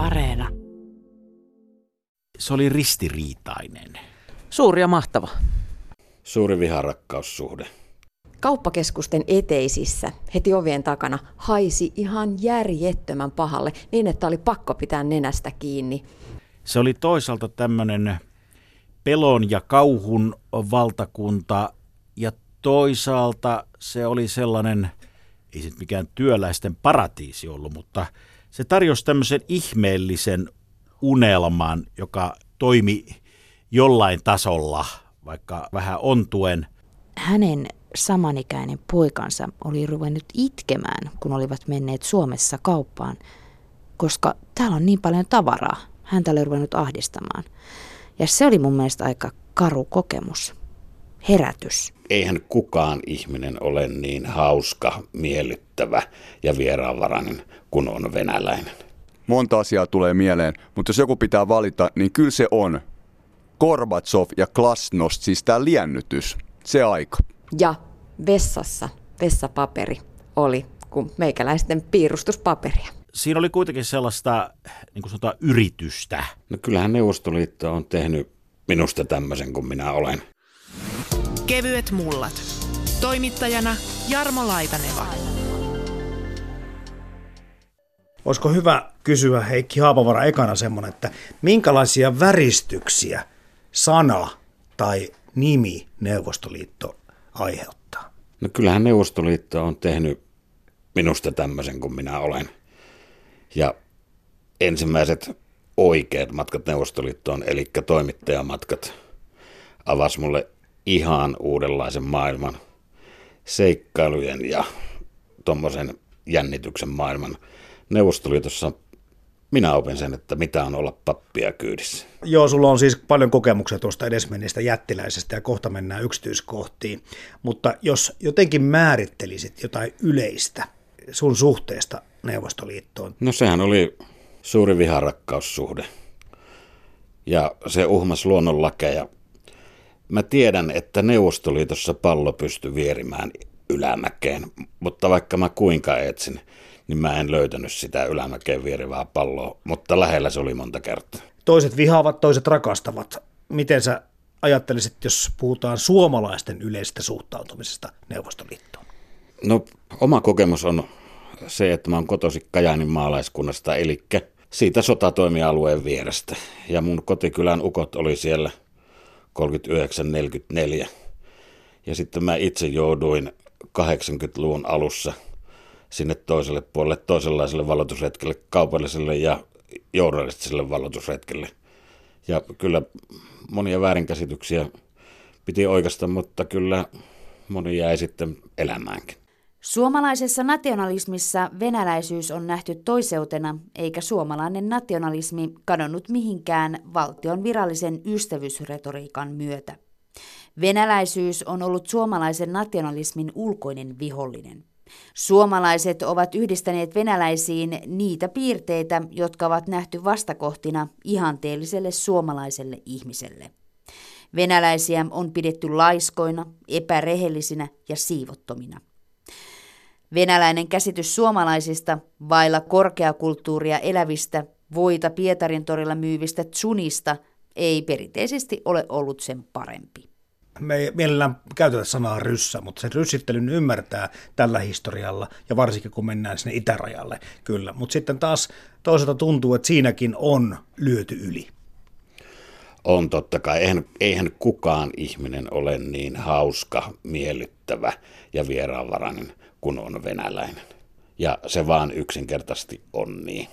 Areena. Se oli ristiriitainen. Suuri ja mahtava. Suuri viharakkaussuhde. Kauppakeskusten eteisissä heti ovien takana haisi ihan järjettömän pahalle niin, että oli pakko pitää nenästä kiinni. Se oli toisaalta tämmöinen pelon ja kauhun valtakunta ja toisaalta se oli sellainen, ei se mikään työläisten paratiisi ollut, mutta se tarjosi tämmöisen ihmeellisen unelman, joka toimi jollain tasolla, vaikka vähän ontuen. Hänen samanikäinen poikansa oli ruvennut itkemään, kun olivat menneet Suomessa kauppaan, koska täällä on niin paljon tavaraa. Häntä oli ruvennut ahdistamaan. Ja se oli mun mielestä aika karu kokemus. Herätys. Eihän kukaan ihminen ole niin hauska, miellyttävä ja vieraanvarainen kuin on venäläinen. Monta asiaa tulee mieleen, mutta jos joku pitää valita, niin kyllä se on Gorbatsov ja Klasnost, siis tämä liennytys, se aika. Ja vessassa vessapaperi oli kuin meikäläisten piirustuspaperia. Siinä oli kuitenkin sellaista niin kuin sanotaan, yritystä. No kyllähän Neuvostoliitto on tehnyt minusta tämmöisen kuin minä olen. Kevyet mullat. Toimittajana Jarmo Laitaneva. Olisiko hyvä kysyä Heikki Haapavara ekana semmoinen, että minkälaisia väristyksiä sana tai nimi Neuvostoliitto aiheuttaa? No kyllähän Neuvostoliitto on tehnyt minusta tämmöisen kuin minä olen. Ja ensimmäiset oikeat matkat Neuvostoliittoon, eli toimittajamatkat, avasi mulle ihan uudenlaisen maailman seikkailujen ja tuommoisen jännityksen maailman. Neuvostoliitossa minä opin sen, että mitä on olla pappia kyydissä. Joo, sulla on siis paljon kokemuksia tuosta edesmenneestä jättiläisestä ja kohta mennään yksityiskohtiin. Mutta jos jotenkin määrittelisit jotain yleistä sun suhteesta Neuvostoliittoon. No sehän oli suuri viharakkaussuhde. Ja se uhmas luonnonlakeja. Mä tiedän, että Neuvostoliitossa pallo pystyi vierimään ylämäkeen, mutta vaikka mä kuinka etsin, niin mä en löytänyt sitä ylämäkeen vierivää palloa, mutta lähellä se oli monta kertaa. Toiset vihaavat, toiset rakastavat. Miten sä ajattelisit, jos puhutaan suomalaisten yleisestä suhtautumisesta Neuvostoliittoon? No oma kokemus on se, että mä oon kotosi Kajaanin maalaiskunnasta, eli siitä sotatoimialueen vierestä. Ja mun kotikylän ukot oli siellä 39-44. Ja sitten mä itse jouduin 80-luvun alussa sinne toiselle puolelle, toisenlaiselle valotusretkelle, kaupalliselle ja journalistiselle valotusretkelle. Ja kyllä monia väärinkäsityksiä piti oikeasta, mutta kyllä moni jäi sitten elämäänkin. Suomalaisessa nationalismissa venäläisyys on nähty toiseutena, eikä suomalainen nationalismi kadonnut mihinkään valtion virallisen ystävyysretoriikan myötä. Venäläisyys on ollut suomalaisen nationalismin ulkoinen vihollinen. Suomalaiset ovat yhdistäneet venäläisiin niitä piirteitä, jotka ovat nähty vastakohtina ihanteelliselle suomalaiselle ihmiselle. Venäläisiä on pidetty laiskoina, epärehellisinä ja siivottomina. Venäläinen käsitys suomalaisista, vailla korkeakulttuuria elävistä, voita Pietarin torilla myyvistä tsunista, ei perinteisesti ole ollut sen parempi. Me ei mielellään käytetä sanaa ryssä, mutta sen ryssittelyn ymmärtää tällä historialla, ja varsinkin kun mennään sinne itärajalle, kyllä. Mutta sitten taas toisaalta tuntuu, että siinäkin on lyöty yli. On totta kai. Eihän, eihän kukaan ihminen ole niin hauska, miellyttävä ja vieraanvarainen kun on venäläinen. Ja se vaan yksinkertaisesti on niin.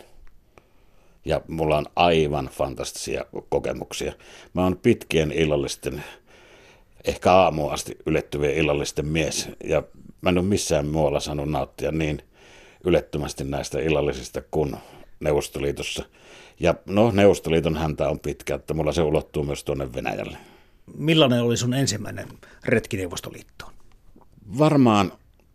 Ja mulla on aivan fantastisia kokemuksia. Mä oon pitkien illallisten, ehkä aamuun asti ylettyvien illallisten mies. Ja mä en ole missään muualla saanut nauttia niin ylettömästi näistä illallisista kuin Neuvostoliitossa. Ja no, Neuvostoliiton häntä on pitkä, että mulla se ulottuu myös tuonne Venäjälle. Millainen oli sun ensimmäinen retki Neuvostoliittoon? Varmaan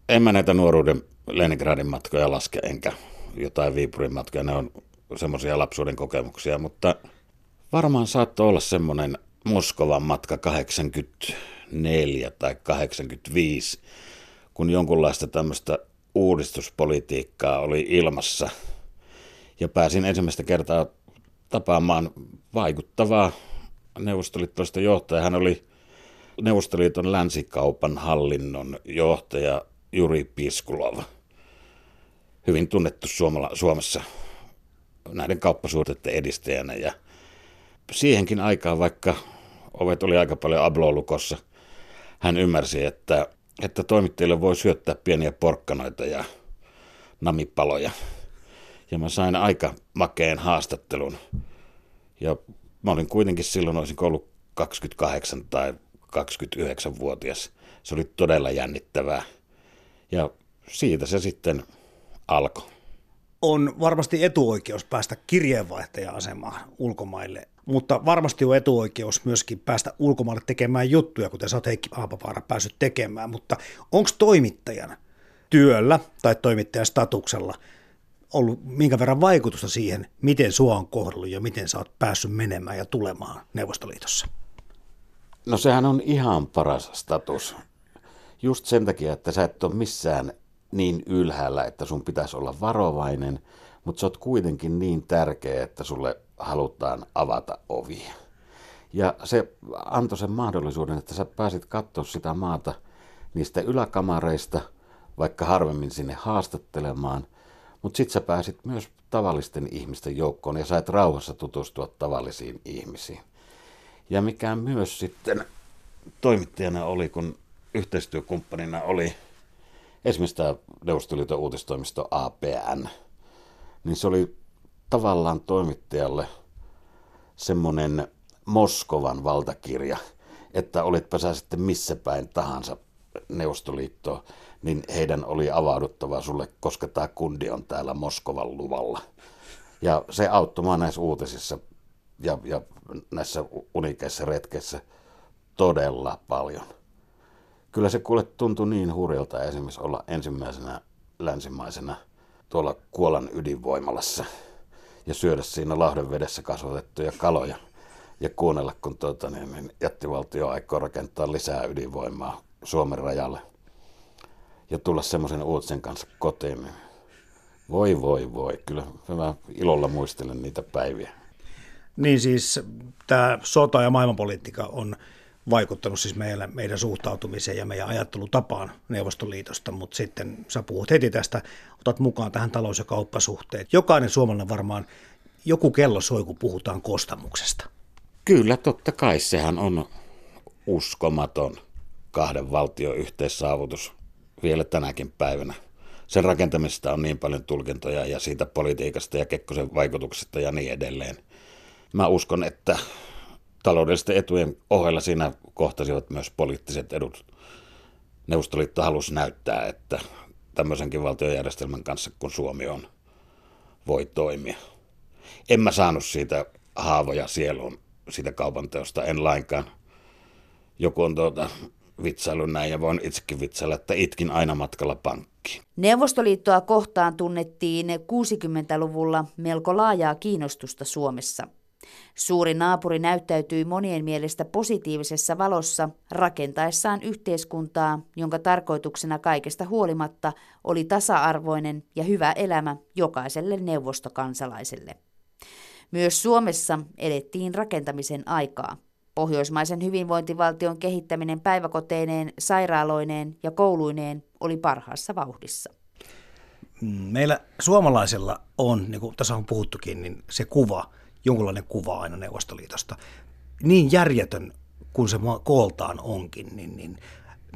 en mä näitä nuoruuden Leningradin matkoja laske, enkä jotain Viipurin matkoja. Ne on semmoisia lapsuuden kokemuksia, mutta varmaan saattoi olla semmoinen Moskovan matka 84 tai 85, kun jonkunlaista tämmöistä uudistuspolitiikkaa oli ilmassa. Ja pääsin ensimmäistä kertaa tapaamaan vaikuttavaa neuvostoliittolaista johtajaa. Hän oli Neuvostoliiton länsikaupan hallinnon johtaja Juri Piskulov. Hyvin tunnettu Suomala, Suomessa näiden kauppasuhteiden edistäjänä. Ja siihenkin aikaan, vaikka ovet oli aika paljon ablolukossa, hän ymmärsi, että, että toimittajille voi syöttää pieniä porkkanoita ja namipaloja. Ja mä sain aika makeen haastattelun. Ja mä olin kuitenkin silloin, olisin ollut 28 tai 29-vuotias. Se oli todella jännittävää. Ja siitä se sitten alkoi. On varmasti etuoikeus päästä kirjeenvaihtaja-asemaan ulkomaille, mutta varmasti on etuoikeus myöskin päästä ulkomaille tekemään juttuja, kuten sä oot Heikki Aapapaara päässyt tekemään, mutta onko toimittajan työllä tai toimittajan statuksella ollut minkä verran vaikutusta siihen, miten sua on kohdellut ja miten sä oot päässyt menemään ja tulemaan Neuvostoliitossa? No sehän on ihan paras status. Just sen takia, että sä et ole missään niin ylhäällä, että sun pitäisi olla varovainen, mutta sä oot kuitenkin niin tärkeä, että sulle halutaan avata ovia. Ja se antoi sen mahdollisuuden, että sä pääsit katsoa sitä maata niistä yläkamareista, vaikka harvemmin sinne haastattelemaan, mutta sit sä pääsit myös tavallisten ihmisten joukkoon ja sait rauhassa tutustua tavallisiin ihmisiin. Ja mikä myös sitten toimittajana oli, kun yhteistyökumppanina oli esimerkiksi tämä Neuvostoliiton uutistoimisto APN, niin se oli tavallaan toimittajalle semmoinen Moskovan valtakirja, että olitpa sä sitten missä päin tahansa Neuvostoliittoa, niin heidän oli avauduttava sulle, koska tämä kundi on täällä Moskovan luvalla. Ja se auttoi näissä uutisissa ja, ja näissä unikeissa retkeissä todella paljon. Kyllä se kuule tuntui niin hurjalta esimerkiksi olla ensimmäisenä länsimaisena tuolla Kuolan ydinvoimalassa ja syödä siinä Lahden vedessä kasvatettuja kaloja ja kuunnella, kun tuota, niin, niin jättivaltio aikoo rakentaa lisää ydinvoimaa Suomen rajalle ja tulla semmoisen uutisen kanssa kotiin. Niin voi voi voi, kyllä mä ilolla muistelen niitä päiviä. Niin siis tämä sota ja maailmanpolitiikka on vaikuttanut siis meidän, meidän suhtautumiseen ja meidän ajattelutapaan Neuvostoliitosta, mutta sitten sä puhut heti tästä, otat mukaan tähän talous- ja kauppasuhteet. Jokainen suomalainen varmaan joku kello soi, kun puhutaan kostamuksesta. Kyllä, totta kai sehän on uskomaton kahden valtion yhteissaavutus vielä tänäkin päivänä. Sen rakentamisesta on niin paljon tulkintoja ja siitä politiikasta ja Kekkosen vaikutuksesta ja niin edelleen. Mä uskon, että taloudellisten etujen ohella siinä kohtasivat myös poliittiset edut. Neuvostoliitto halusi näyttää, että tämmöisenkin valtiojärjestelmän kanssa kun Suomi on, voi toimia. En mä saanut siitä haavoja sieluun siitä kaupanteosta, en lainkaan. Joku on tuota, vitsailu näin ja voin itsekin vitsailla, että itkin aina matkalla pankkiin. Neuvostoliittoa kohtaan tunnettiin 60-luvulla melko laajaa kiinnostusta Suomessa – Suuri naapuri näyttäytyi monien mielestä positiivisessa valossa rakentaessaan yhteiskuntaa, jonka tarkoituksena kaikesta huolimatta oli tasa-arvoinen ja hyvä elämä jokaiselle neuvostokansalaiselle. Myös Suomessa elettiin rakentamisen aikaa. Pohjoismaisen hyvinvointivaltion kehittäminen päiväkoteineen, sairaaloineen ja kouluineen oli parhaassa vauhdissa. Meillä suomalaisilla on, niin kuin tässä on puhuttukin, niin se kuva – jonkunlainen kuva aina Neuvostoliitosta. Niin järjetön kuin se kooltaan onkin, niin, niin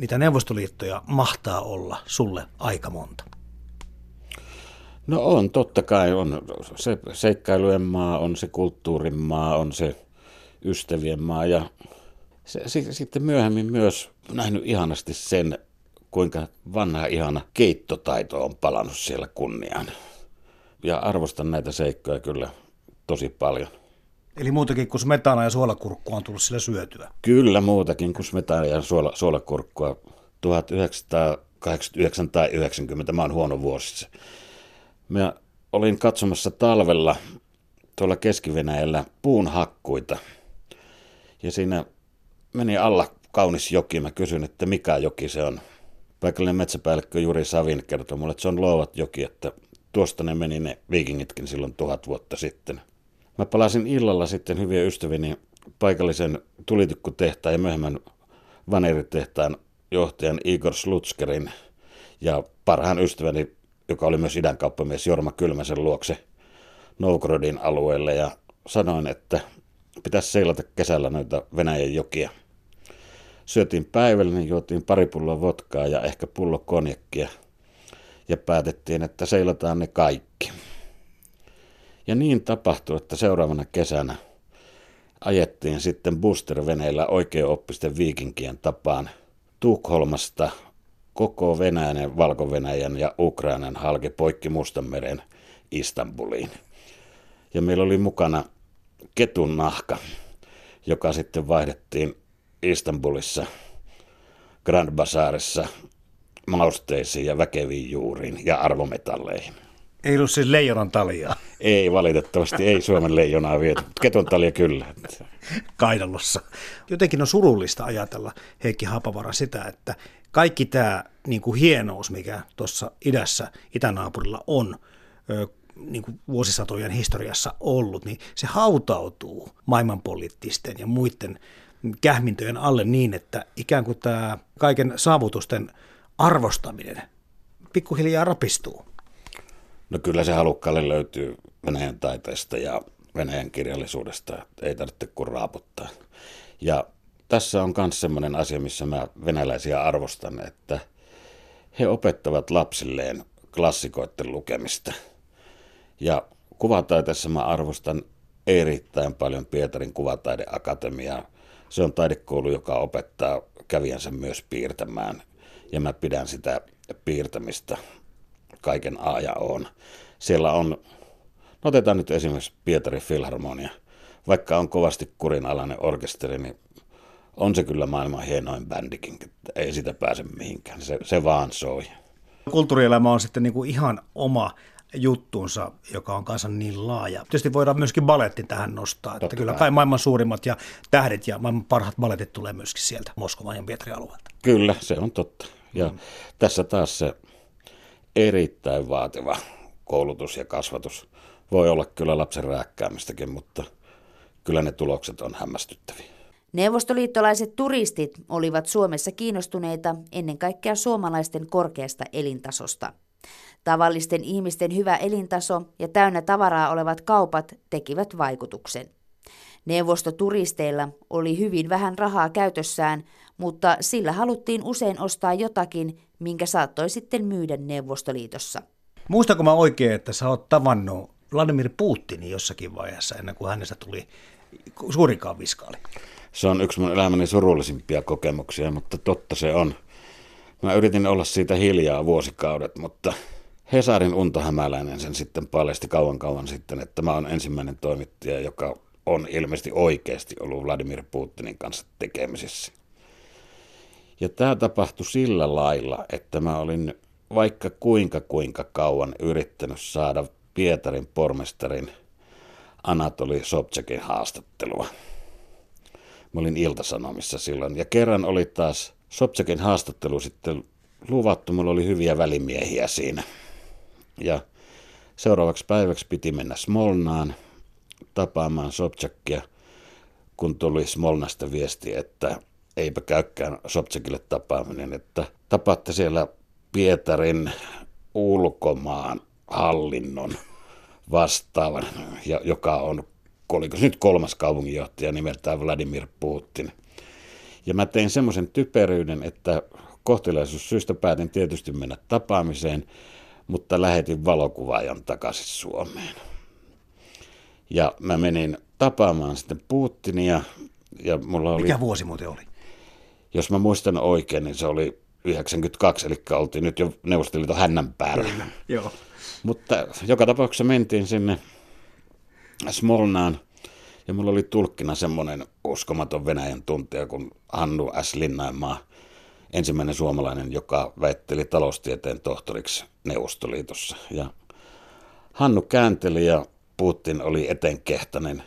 niitä Neuvostoliittoja mahtaa olla sulle aika monta. No on, totta kai on se seikkailujen maa, on se kulttuurin maa, on se ystävien maa ja se, se, sitten myöhemmin myös nähnyt ihanasti sen, kuinka vanha ihana keittotaito on palannut siellä kunniaan. Ja arvostan näitä seikkoja kyllä tosi paljon. Eli muutakin kuin smetana ja suolakurkkua on tullut sillä syötyä? Kyllä muutakin kuin smetana ja suola, suolakurkkua. 1989 tai 90, mä oon huono vuosissa. Mä olin katsomassa talvella tuolla keski puun hakkuita. Ja siinä meni alla kaunis joki. Mä kysyin, että mikä joki se on. Paikallinen metsäpäällikkö Juri Savin kertoi mulle, että se on Luovat joki, että tuosta ne meni ne viikingitkin silloin tuhat vuotta sitten. Mä palasin illalla sitten hyvien ystävini paikallisen tulitikkutehtaan ja myöhemmän vaneritehtaan johtajan Igor Slutskerin ja parhaan ystäväni, joka oli myös idänkauppamies Jorma Kylmäsen luokse Novgorodin alueelle ja sanoin, että pitäisi seilata kesällä noita Venäjän jokia. Syötiin päivällä, niin juotiin pari pulloa votkaa ja ehkä pullo konjakkia ja päätettiin, että seilataan ne kaikki. Ja niin tapahtui, että seuraavana kesänä ajettiin sitten booster-veneillä oikeoppisten viikinkien tapaan Tukholmasta koko Venäjän, Valko-Venäjän ja Ukrainan halke poikki Mustanmeren Istanbuliin. Ja meillä oli mukana ketun nahka, joka sitten vaihdettiin Istanbulissa Grand Bazaarissa mausteisiin ja väkeviin juuriin ja arvometalleihin. Ei ollut siis leijonan talia. Ei valitettavasti, ei Suomen leijonaa viety, keton talia kyllä. Kaidalossa. Jotenkin on surullista ajatella, Heikki Hapavara, sitä, että kaikki tämä niin kuin hienous, mikä tuossa idässä, itänaapurilla on, niin kuin vuosisatojen historiassa ollut, niin se hautautuu maailmanpoliittisten ja muiden kähmintöjen alle niin, että ikään kuin tämä kaiken saavutusten arvostaminen pikkuhiljaa rapistuu. No kyllä se halukkaalle löytyy Venäjän taiteesta ja Venäjän kirjallisuudesta, ei tarvitse kuin raaputtaa. Ja tässä on myös sellainen asia, missä mä venäläisiä arvostan, että he opettavat lapsilleen klassikoiden lukemista. Ja kuvataiteessa mä arvostan erittäin paljon Pietarin kuvataideakatemiaa. Se on taidekoulu, joka opettaa kävijänsä myös piirtämään, ja mä pidän sitä piirtämistä kaiken A ja on. Siellä on, no otetaan nyt esimerkiksi Pietarin Filharmonia. Vaikka on kovasti kurinalainen orkesteri, niin on se kyllä maailman hienoin bändikin, että ei sitä pääse mihinkään. Se, se vaan soi. Kulttuurielämä on sitten niin kuin ihan oma juttunsa, joka on kanssa niin laaja. Tietysti voidaan myöskin baletti tähän nostaa, Totta että kyllä kai maailman suurimmat ja tähdet ja maailman parhaat baletit tulee myöskin sieltä Moskovan ja Pietarin alueelta. Kyllä, se on totta. Ja mm. tässä taas se erittäin vaativa koulutus ja kasvatus voi olla kyllä lapsen rääkkäämistäkin, mutta kyllä ne tulokset on hämmästyttäviä. Neuvostoliittolaiset turistit olivat Suomessa kiinnostuneita ennen kaikkea suomalaisten korkeasta elintasosta. Tavallisten ihmisten hyvä elintaso ja täynnä tavaraa olevat kaupat tekivät vaikutuksen. Neuvostoturisteilla oli hyvin vähän rahaa käytössään, mutta sillä haluttiin usein ostaa jotakin, minkä saattoi sitten myydä Neuvostoliitossa. Muistanko mä oikein, että sä oot tavannut Vladimir Putinin jossakin vaiheessa ennen kuin hänestä tuli suurikaan viskaali? Se on yksi mun elämäni surullisimpia kokemuksia, mutta totta se on. Mä yritin olla siitä hiljaa vuosikaudet, mutta Hesarin Unto Hämäläinen sen sitten paljasti kauan kauan sitten, että mä oon ensimmäinen toimittaja, joka on ilmeisesti oikeasti ollut Vladimir Putinin kanssa tekemisissä. Ja tämä tapahtui sillä lailla, että mä olin vaikka kuinka kuinka kauan yrittänyt saada Pietarin pormestarin Anatoli Sobchakin haastattelua. Mä olin Iltasanomissa silloin. Ja kerran oli taas Sobchakin haastattelu sitten luvattu. Mulla oli hyviä välimiehiä siinä. Ja seuraavaksi päiväksi piti mennä Smolnaan tapaamaan Sobchakia, kun tuli Smolnasta viesti, että eipä käykään Sobchakille tapaaminen, että tapaatte siellä Pietarin ulkomaan hallinnon vastaavan, joka on oliko nyt kolmas kaupunginjohtaja nimeltään Vladimir Putin. Ja mä tein semmoisen typeryyden, että kohtelaisuussyistä päätin tietysti mennä tapaamiseen, mutta lähetin valokuvaajan takaisin Suomeen. Ja mä menin tapaamaan sitten Putinia. Ja mulla oli, Mikä vuosi muuten oli? Jos mä muistan oikein, niin se oli 92, eli oltiin nyt jo Neuvostoliiton hännän päällä. Kyllä, joo. Mutta joka tapauksessa mentiin sinne Smolnaan, ja mulla oli tulkkina semmoinen uskomaton Venäjän tuntija kuin Hannu S. Linnanmaa, ensimmäinen suomalainen, joka väitteli taloustieteen tohtoriksi Neuvostoliitossa. Ja Hannu käänteli ja Putin oli etenkehtainen.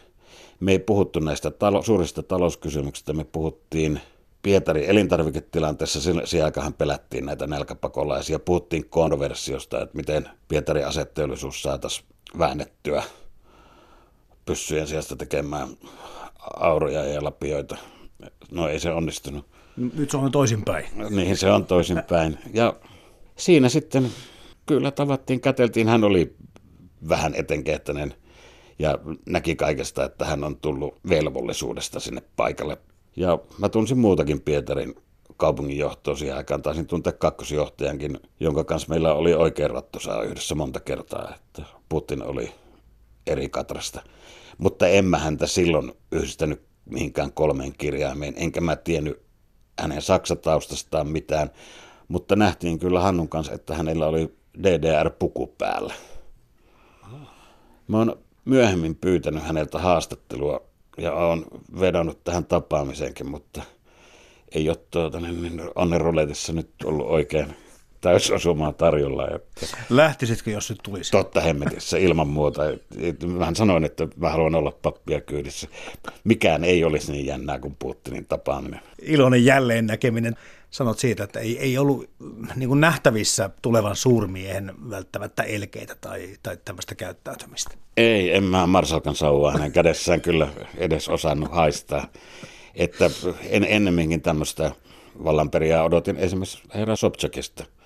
Me ei puhuttu näistä talo- suurista talouskysymyksistä, me puhuttiin Pietari elintarviketilanteessa siihen aikaan pelättiin näitä nälkäpakolaisia. Puhuttiin konversiosta, että miten Pietarin asetteollisuus saataisiin väännettyä pyssyjen sijasta tekemään auroja ja lapioita. No ei se onnistunut. Nyt se on toisinpäin. Niin, se on toisinpäin. Ja siinä sitten kyllä tavattiin, käteltiin. Hän oli vähän etenkehtäinen ja näki kaikesta, että hän on tullut velvollisuudesta sinne paikalle. Ja mä tunsin muutakin Pietarin kaupunginjohtoa siihen aikaan. Taisin tuntea kakkosjohtajankin, jonka kanssa meillä oli oikein rattosaa yhdessä monta kertaa, että Putin oli eri katrasta. Mutta en mä häntä silloin yhdistänyt mihinkään kolmeen kirjaimeen, enkä mä tiennyt hänen saksataustastaan mitään, mutta nähtiin kyllä Hannun kanssa, että hänellä oli DDR-puku päällä. Mä oon myöhemmin pyytänyt häneltä haastattelua ja on vedonnut tähän tapaamiseenkin, mutta ei ole tuota, niin, niin onnenruletissa nyt ollut oikein täysosumaa tarjolla. Että Lähtisitkö, jos nyt tulisi? Totta hemmetissä, ilman muuta. Vähän sanoin, että mä haluan olla pappia kyydissä. Mikään ei olisi niin jännää kuin Putinin tapaaminen. Iloinen jälleen näkeminen. Sanot siitä, että ei, ei ollut niin kuin nähtävissä tulevan suurmiehen välttämättä elkeitä tai, tai tämmöistä käyttäytymistä. Ei, en mä Marsalkan sauvaa hänen kädessään kyllä edes osannut haistaa. Että en, ennemminkin tämmöistä vallanperiaa odotin esimerkiksi herra Sobchakista –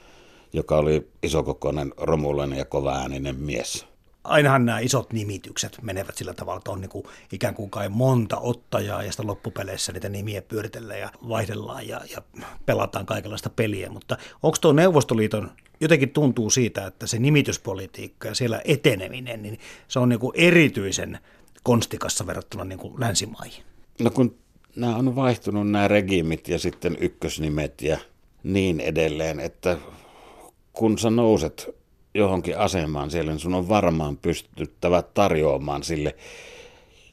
joka oli isokokoinen, romulainen ja kovaääninen mies. Ainahan nämä isot nimitykset menevät sillä tavalla, että on niin kuin ikään kuin kai monta ottajaa ja sitten loppupeleissä niitä nimiä pyöritellään ja vaihdellaan ja, ja pelataan kaikenlaista peliä. Mutta onko tuo Neuvostoliiton, jotenkin tuntuu siitä, että se nimityspolitiikka ja siellä eteneminen, niin se on niin kuin erityisen konstikassa verrattuna niin kuin länsimaihin? No kun nämä on vaihtunut nämä regiimit ja sitten ykkösnimet ja niin edelleen, että kun sä nouset johonkin asemaan siellä, niin sun on varmaan pystyttävä tarjoamaan sille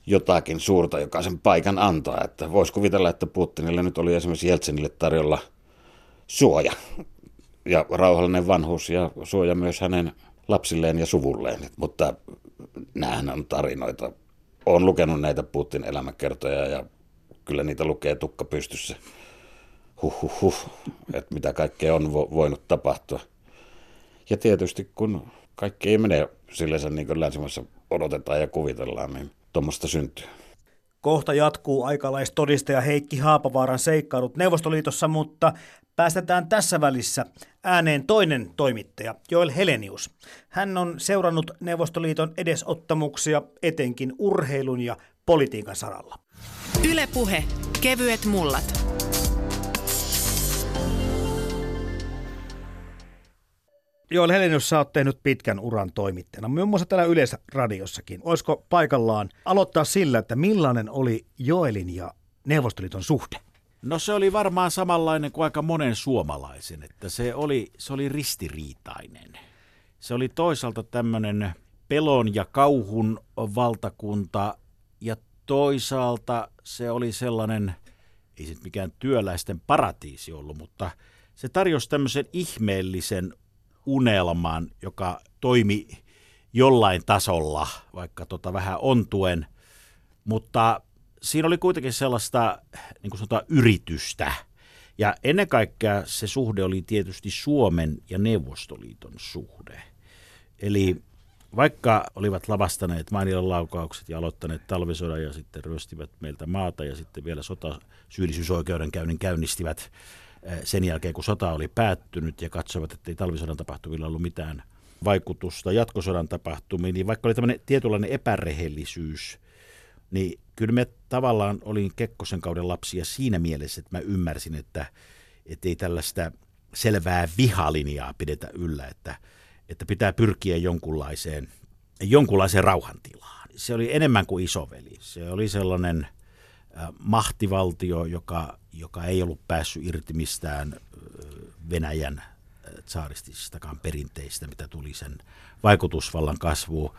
jotakin suurta, joka sen paikan antaa. Että voisi kuvitella, että Putinille nyt oli esimerkiksi Jeltsinille tarjolla suoja ja rauhallinen vanhuus ja suoja myös hänen lapsilleen ja suvulleen. Mutta näähän on tarinoita. Olen lukenut näitä Putin elämäkertoja ja kyllä niitä lukee tukka pystyssä. Huh, huh, huh. Että mitä kaikkea on voinut tapahtua. Ja tietysti kun kaikki ei mene silleensä niin kuin länsimaissa odotetaan ja kuvitellaan, niin tuommoista syntyy. Kohta jatkuu aikalaistodistaja Heikki Haapavaaran seikkailut Neuvostoliitossa, mutta päästetään tässä välissä ääneen toinen toimittaja, Joel Helenius. Hän on seurannut Neuvostoliiton edesottamuksia etenkin urheilun ja politiikan saralla. Ylepuhe kevyet mullat. Joel Helenius, sä oot tehnyt pitkän uran toimittajana, muun muassa täällä Yleisradiossakin. Olisiko paikallaan aloittaa sillä, että millainen oli Joelin ja Neuvostoliiton suhde? No se oli varmaan samanlainen kuin aika monen suomalaisen, että se oli, se oli ristiriitainen. Se oli toisaalta tämmöinen pelon ja kauhun valtakunta ja toisaalta se oli sellainen, ei se mikään työläisten paratiisi ollut, mutta se tarjosi tämmöisen ihmeellisen unelman, joka toimi jollain tasolla, vaikka tota vähän ontuen, mutta siinä oli kuitenkin sellaista niin kuin sanotaan, yritystä. Ja ennen kaikkea se suhde oli tietysti Suomen ja Neuvostoliiton suhde. Eli vaikka olivat lavastaneet Mainilan laukaukset ja aloittaneet talvisodan ja sitten ryöstivät meiltä maata ja sitten vielä sota syyllisyysoikeudenkäynnin käynnistivät sen jälkeen, kun sota oli päättynyt ja katsovat, että ei talvisodan tapahtumilla ollut mitään vaikutusta jatkosodan tapahtumiin, niin vaikka oli tämmöinen tietynlainen epärehellisyys, niin kyllä me tavallaan olin Kekkosen kauden lapsia siinä mielessä, että mä ymmärsin, että, että ei tällaista selvää vihalinjaa pidetä yllä, että, että pitää pyrkiä jonkunlaiseen, jonkunlaiseen rauhantilaan. Se oli enemmän kuin isoveli. Se oli sellainen – mahtivaltio, joka, joka ei ollut päässyt irti mistään Venäjän tsaaristisistakaan perinteistä, mitä tuli sen vaikutusvallan kasvuun.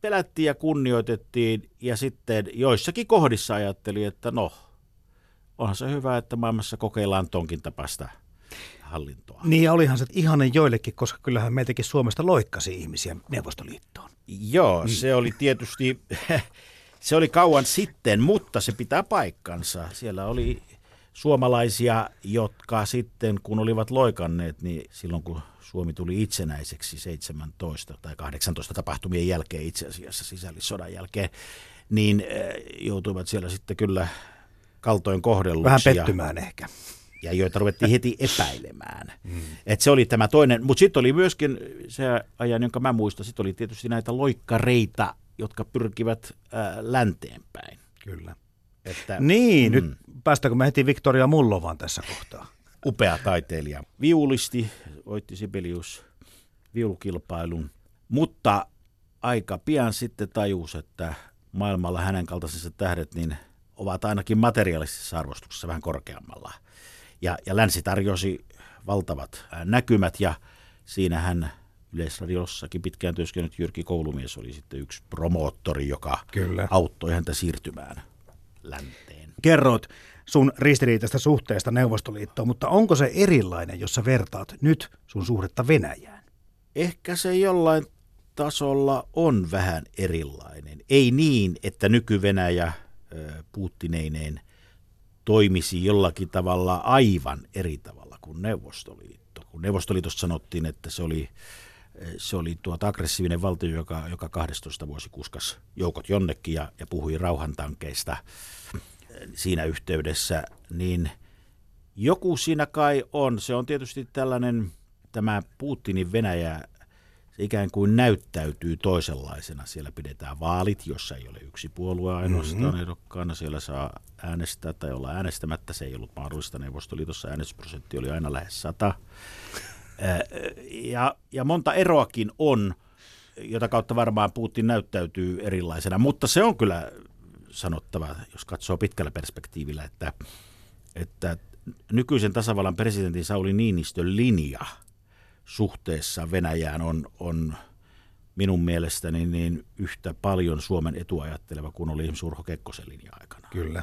Pelättiin ja kunnioitettiin ja sitten joissakin kohdissa ajatteli, että no, onhan se hyvä, että maailmassa kokeillaan tonkin tapasta hallintoa. Niin ja olihan se ihanen joillekin, koska kyllähän meiltäkin Suomesta loikkasi ihmisiä Neuvostoliittoon. Joo, mm. se oli tietysti Se oli kauan sitten, mutta se pitää paikkansa. Siellä oli suomalaisia, jotka sitten kun olivat loikanneet, niin silloin kun Suomi tuli itsenäiseksi 17 tai 18 tapahtumien jälkeen itse asiassa sisällissodan jälkeen, niin joutuivat siellä sitten kyllä kaltoin kohdelluksi. Vähän pettymään ja, ehkä. Ja joita ruvettiin heti epäilemään. Mm. Et se oli tämä toinen, mutta sitten oli myöskin se ajan, jonka mä muistan, sitten oli tietysti näitä loikkareita, jotka pyrkivät äh, länteenpäin. Kyllä. Että, niin, mm. nyt päästäänkö me heti Victoria Mullovan tässä kohtaa? Upea taiteilija. Viulisti, voitti Sibelius viulukilpailun, mutta aika pian sitten tajus, että maailmalla hänen kaltaisensa tähdet niin ovat ainakin materiaalisessa arvostuksessa vähän korkeammalla. Ja, ja länsi tarjosi valtavat näkymät ja siinä hän Yleisradiossakin pitkään työskennellyt Jyrki Koulumies oli sitten yksi promoottori, joka Kyllä. auttoi häntä siirtymään länteen. Kerroit sun ristiriitaista suhteesta Neuvostoliittoon, mutta onko se erilainen, jos sä vertaat nyt sun suhdetta Venäjään? Ehkä se jollain tasolla on vähän erilainen. Ei niin, että nyky-Venäjä Putineineen toimisi jollakin tavalla aivan eri tavalla kuin Neuvostoliitto. Kun Neuvostoliitossa sanottiin, että se oli, se oli tuota aggressiivinen valtio, joka, joka 12 vuosi kuskas joukot jonnekin ja, ja puhui rauhantankeista siinä yhteydessä, niin joku siinä kai on. Se on tietysti tällainen, tämä Putinin Venäjä se ikään kuin näyttäytyy toisenlaisena. Siellä pidetään vaalit, jossa ei ole yksi puolue ainoastaan mm-hmm. ehdokkaana. Siellä saa äänestää tai olla äänestämättä. Se ei ollut mahdollista. Neuvostoliitossa äänestysprosentti oli aina lähes sata. Ja, ja monta eroakin on, jota kautta varmaan Putin näyttäytyy erilaisena. Mutta se on kyllä sanottava, jos katsoo pitkällä perspektiivillä, että, että nykyisen tasavallan presidentin Sauli Niinistön linja – suhteessa Venäjään on, on minun mielestäni niin yhtä paljon Suomen etuajatteleva kuin oli Surho Kekkosen linja aikana. Kyllä.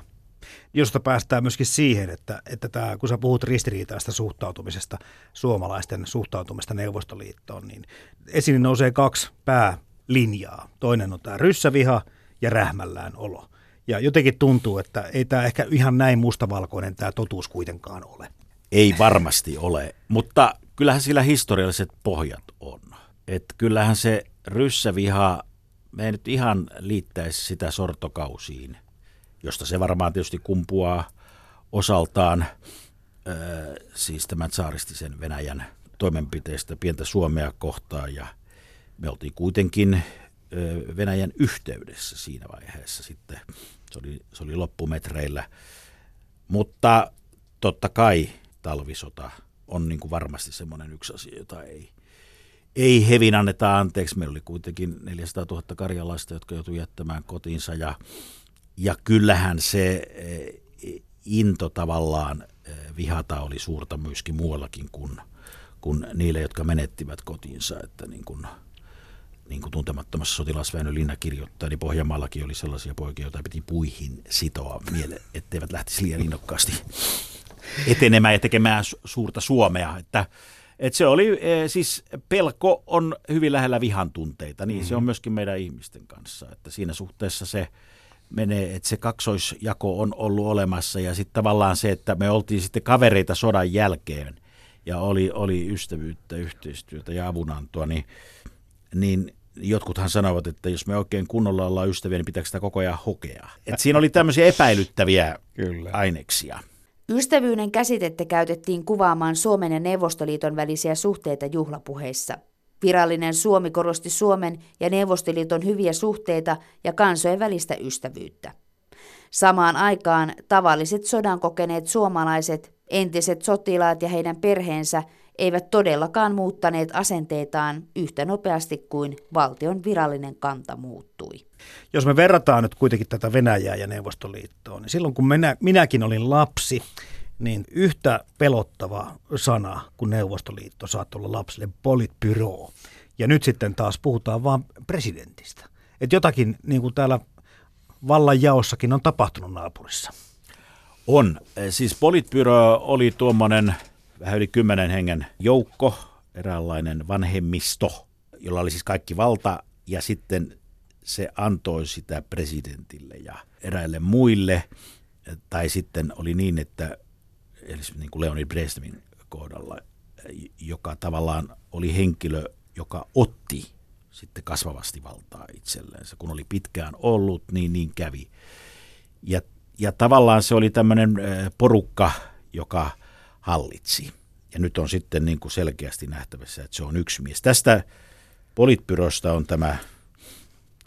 Josta päästään myöskin siihen, että, että tämä, kun sä puhut ristiriitaista suhtautumisesta, suomalaisten suhtautumista Neuvostoliittoon, niin esiin nousee kaksi päälinjaa. Toinen on tämä ryssäviha ja rähmällään olo. Ja jotenkin tuntuu, että ei tämä ehkä ihan näin mustavalkoinen tämä totuus kuitenkaan ole. Ei varmasti ole, mutta kyllähän sillä historialliset pohjat on. Että kyllähän se ryssäviha, me ei nyt ihan liittäisi sitä sortokausiin, josta se varmaan tietysti kumpuaa osaltaan siis tämän saaristisen Venäjän toimenpiteistä pientä Suomea kohtaan ja me oltiin kuitenkin Venäjän yhteydessä siinä vaiheessa sitten. Se oli, se oli loppumetreillä. Mutta totta kai talvisota – on niin kuin varmasti semmoinen yksi asia, jota ei, ei hevin anneta anteeksi. Meillä oli kuitenkin 400 000 karjalaista, jotka joutuivat jättämään kotiinsa ja, ja kyllähän se eh, into tavallaan eh, vihata oli suurta myöskin muuallakin kuin, kuin niille, jotka menettivät kotiinsa, että niin kuin, niin kuin tuntemattomassa sotilasväinö Linna kirjoittaa, niin Pohjanmaallakin oli sellaisia poikia, joita piti puihin sitoa miele, etteivät lähtisi liian innokkaasti etenemään ja tekemään suurta Suomea. Että, että se oli, e, siis pelko on hyvin lähellä vihan tunteita, niin mm-hmm. se on mm-hmm. myöskin meidän ihmisten kanssa. Että siinä suhteessa se menee, että se kaksoisjako on ollut olemassa ja sitten tavallaan se, että me oltiin sitten kavereita sodan jälkeen ja oli, oli ystävyyttä, yhteistyötä ja avunantoa, niin, niin jotkuthan sanovat, että jos me oikein kunnolla ollaan ystäviä, niin pitääkö sitä koko ajan hokea. Et siinä oli tämmöisiä epäilyttäviä Kyllä. aineksia. Ystävyyden käsitettä käytettiin kuvaamaan Suomen ja Neuvostoliiton välisiä suhteita juhlapuheissa. Virallinen Suomi korosti Suomen ja Neuvostoliiton hyviä suhteita ja kansojen välistä ystävyyttä. Samaan aikaan tavalliset sodan kokeneet suomalaiset, entiset sotilaat ja heidän perheensä eivät todellakaan muuttaneet asenteitaan yhtä nopeasti kuin valtion virallinen kanta muuttui. Jos me verrataan nyt kuitenkin tätä Venäjää ja Neuvostoliittoa, niin silloin kun minä, minäkin olin lapsi, niin yhtä pelottava sana kuin Neuvostoliitto saattoi olla lapsille politbyro. Ja nyt sitten taas puhutaan vain presidentistä. Että jotakin niin kuin täällä vallanjaossakin on tapahtunut naapurissa. On. Siis politbyro oli tuommoinen vähän yli kymmenen hengen joukko, eräänlainen vanhemmisto, jolla oli siis kaikki valta ja sitten se antoi sitä presidentille ja eräille muille. Tai sitten oli niin, että eli niin kuin Leonid Brezhnevin kohdalla, joka tavallaan oli henkilö, joka otti sitten kasvavasti valtaa itselleensä. Kun oli pitkään ollut, niin niin kävi. Ja, ja tavallaan se oli tämmöinen porukka, joka hallitsi. Ja nyt on sitten niin kuin selkeästi nähtävissä, että se on yksi mies. Tästä politbyrosta on tämä,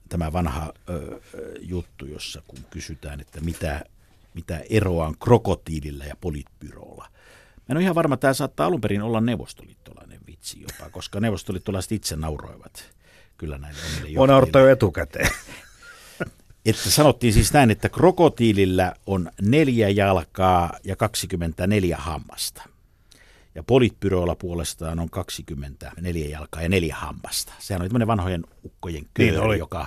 tämä vanha ö, juttu, jossa kun kysytään, että mitä, mitä eroa on krokotiilillä ja politbyrolla. Mä en ole ihan varma, että tämä saattaa alun perin olla neuvostoliittolainen vitsi jopa, koska neuvostoliittolaiset itse nauroivat kyllä näille omille On jo etukäteen. Että sanottiin siis näin, että krokotiilillä on neljä jalkaa ja 24 hammasta. Ja politbyroilla puolestaan on 24 jalkaa ja neljä hammasta. Sehän oli tämmöinen vanhojen ukkojen kööri, niin oli. joka,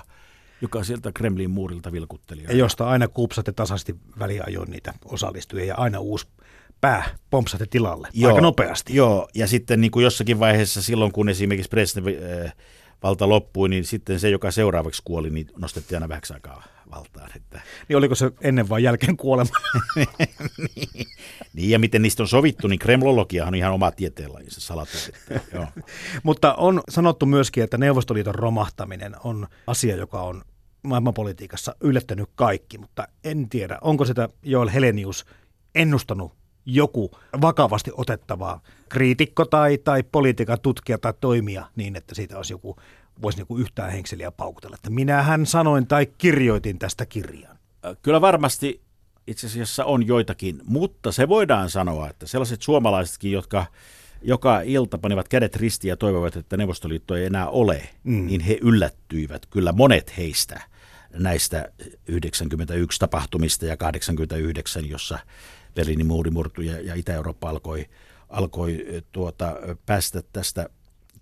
joka sieltä Kremlin muurilta vilkutteli. Ja josta aina kupsatti tasaisesti väliajoin niitä osallistujia ja aina uusi pää pompsahti tilalle joo, aika nopeasti. Joo, ja sitten niin kuin jossakin vaiheessa silloin, kun esimerkiksi Brezhnev äh, valta loppui, niin sitten se, joka seuraavaksi kuoli, niin nostettiin aina vähäksi aikaa valtaan. Että. Niin oliko se ennen vai jälkeen kuolema? niin. niin, ja miten niistä on sovittu, niin kremlologia on ihan oma tieteenlajinsa. Joo. Mutta on sanottu myöskin, että Neuvostoliiton romahtaminen on asia, joka on maailmanpolitiikassa yllättänyt kaikki, mutta en tiedä, onko sitä Joel Helenius ennustanut joku vakavasti otettava kriitikko tai, tai politiikan tutkija tai toimija niin, että siitä olisi joku, voisi niin kuin yhtään henkseliä paukutella, että minähän sanoin tai kirjoitin tästä kirjan. Kyllä varmasti itse asiassa on joitakin, mutta se voidaan sanoa, että sellaiset suomalaisetkin, jotka joka ilta panivat kädet ristiin ja toivovat, että Neuvostoliitto ei enää ole, mm. niin he yllättyivät, kyllä monet heistä näistä 91 tapahtumista ja 89, jossa Berliinin muuri murtui ja, ja Itä-Eurooppa alkoi, alkoi tuota, päästä tästä,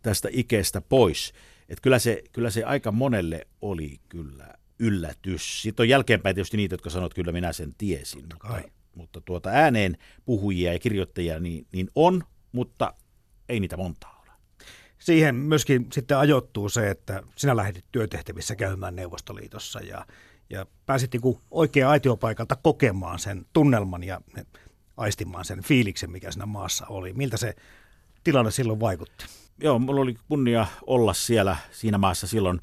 tästä ikeestä pois. Et kyllä, se, kyllä se aika monelle oli kyllä yllätys. Sitten on jälkeenpäin tietysti niitä, jotka sanovat, että kyllä minä sen tiesin. Mutta, mutta tuota ääneen puhujia ja kirjoittajia niin, niin on, mutta ei niitä montaa. Siihen myöskin sitten ajoittuu se, että sinä lähdit työtehtävissä käymään Neuvostoliitossa ja, ja pääsit niin oikea aitiopaikalta kokemaan sen tunnelman ja aistimaan sen fiiliksen, mikä siinä maassa oli. Miltä se tilanne silloin vaikutti? Joo, mulla oli kunnia olla siellä siinä maassa silloin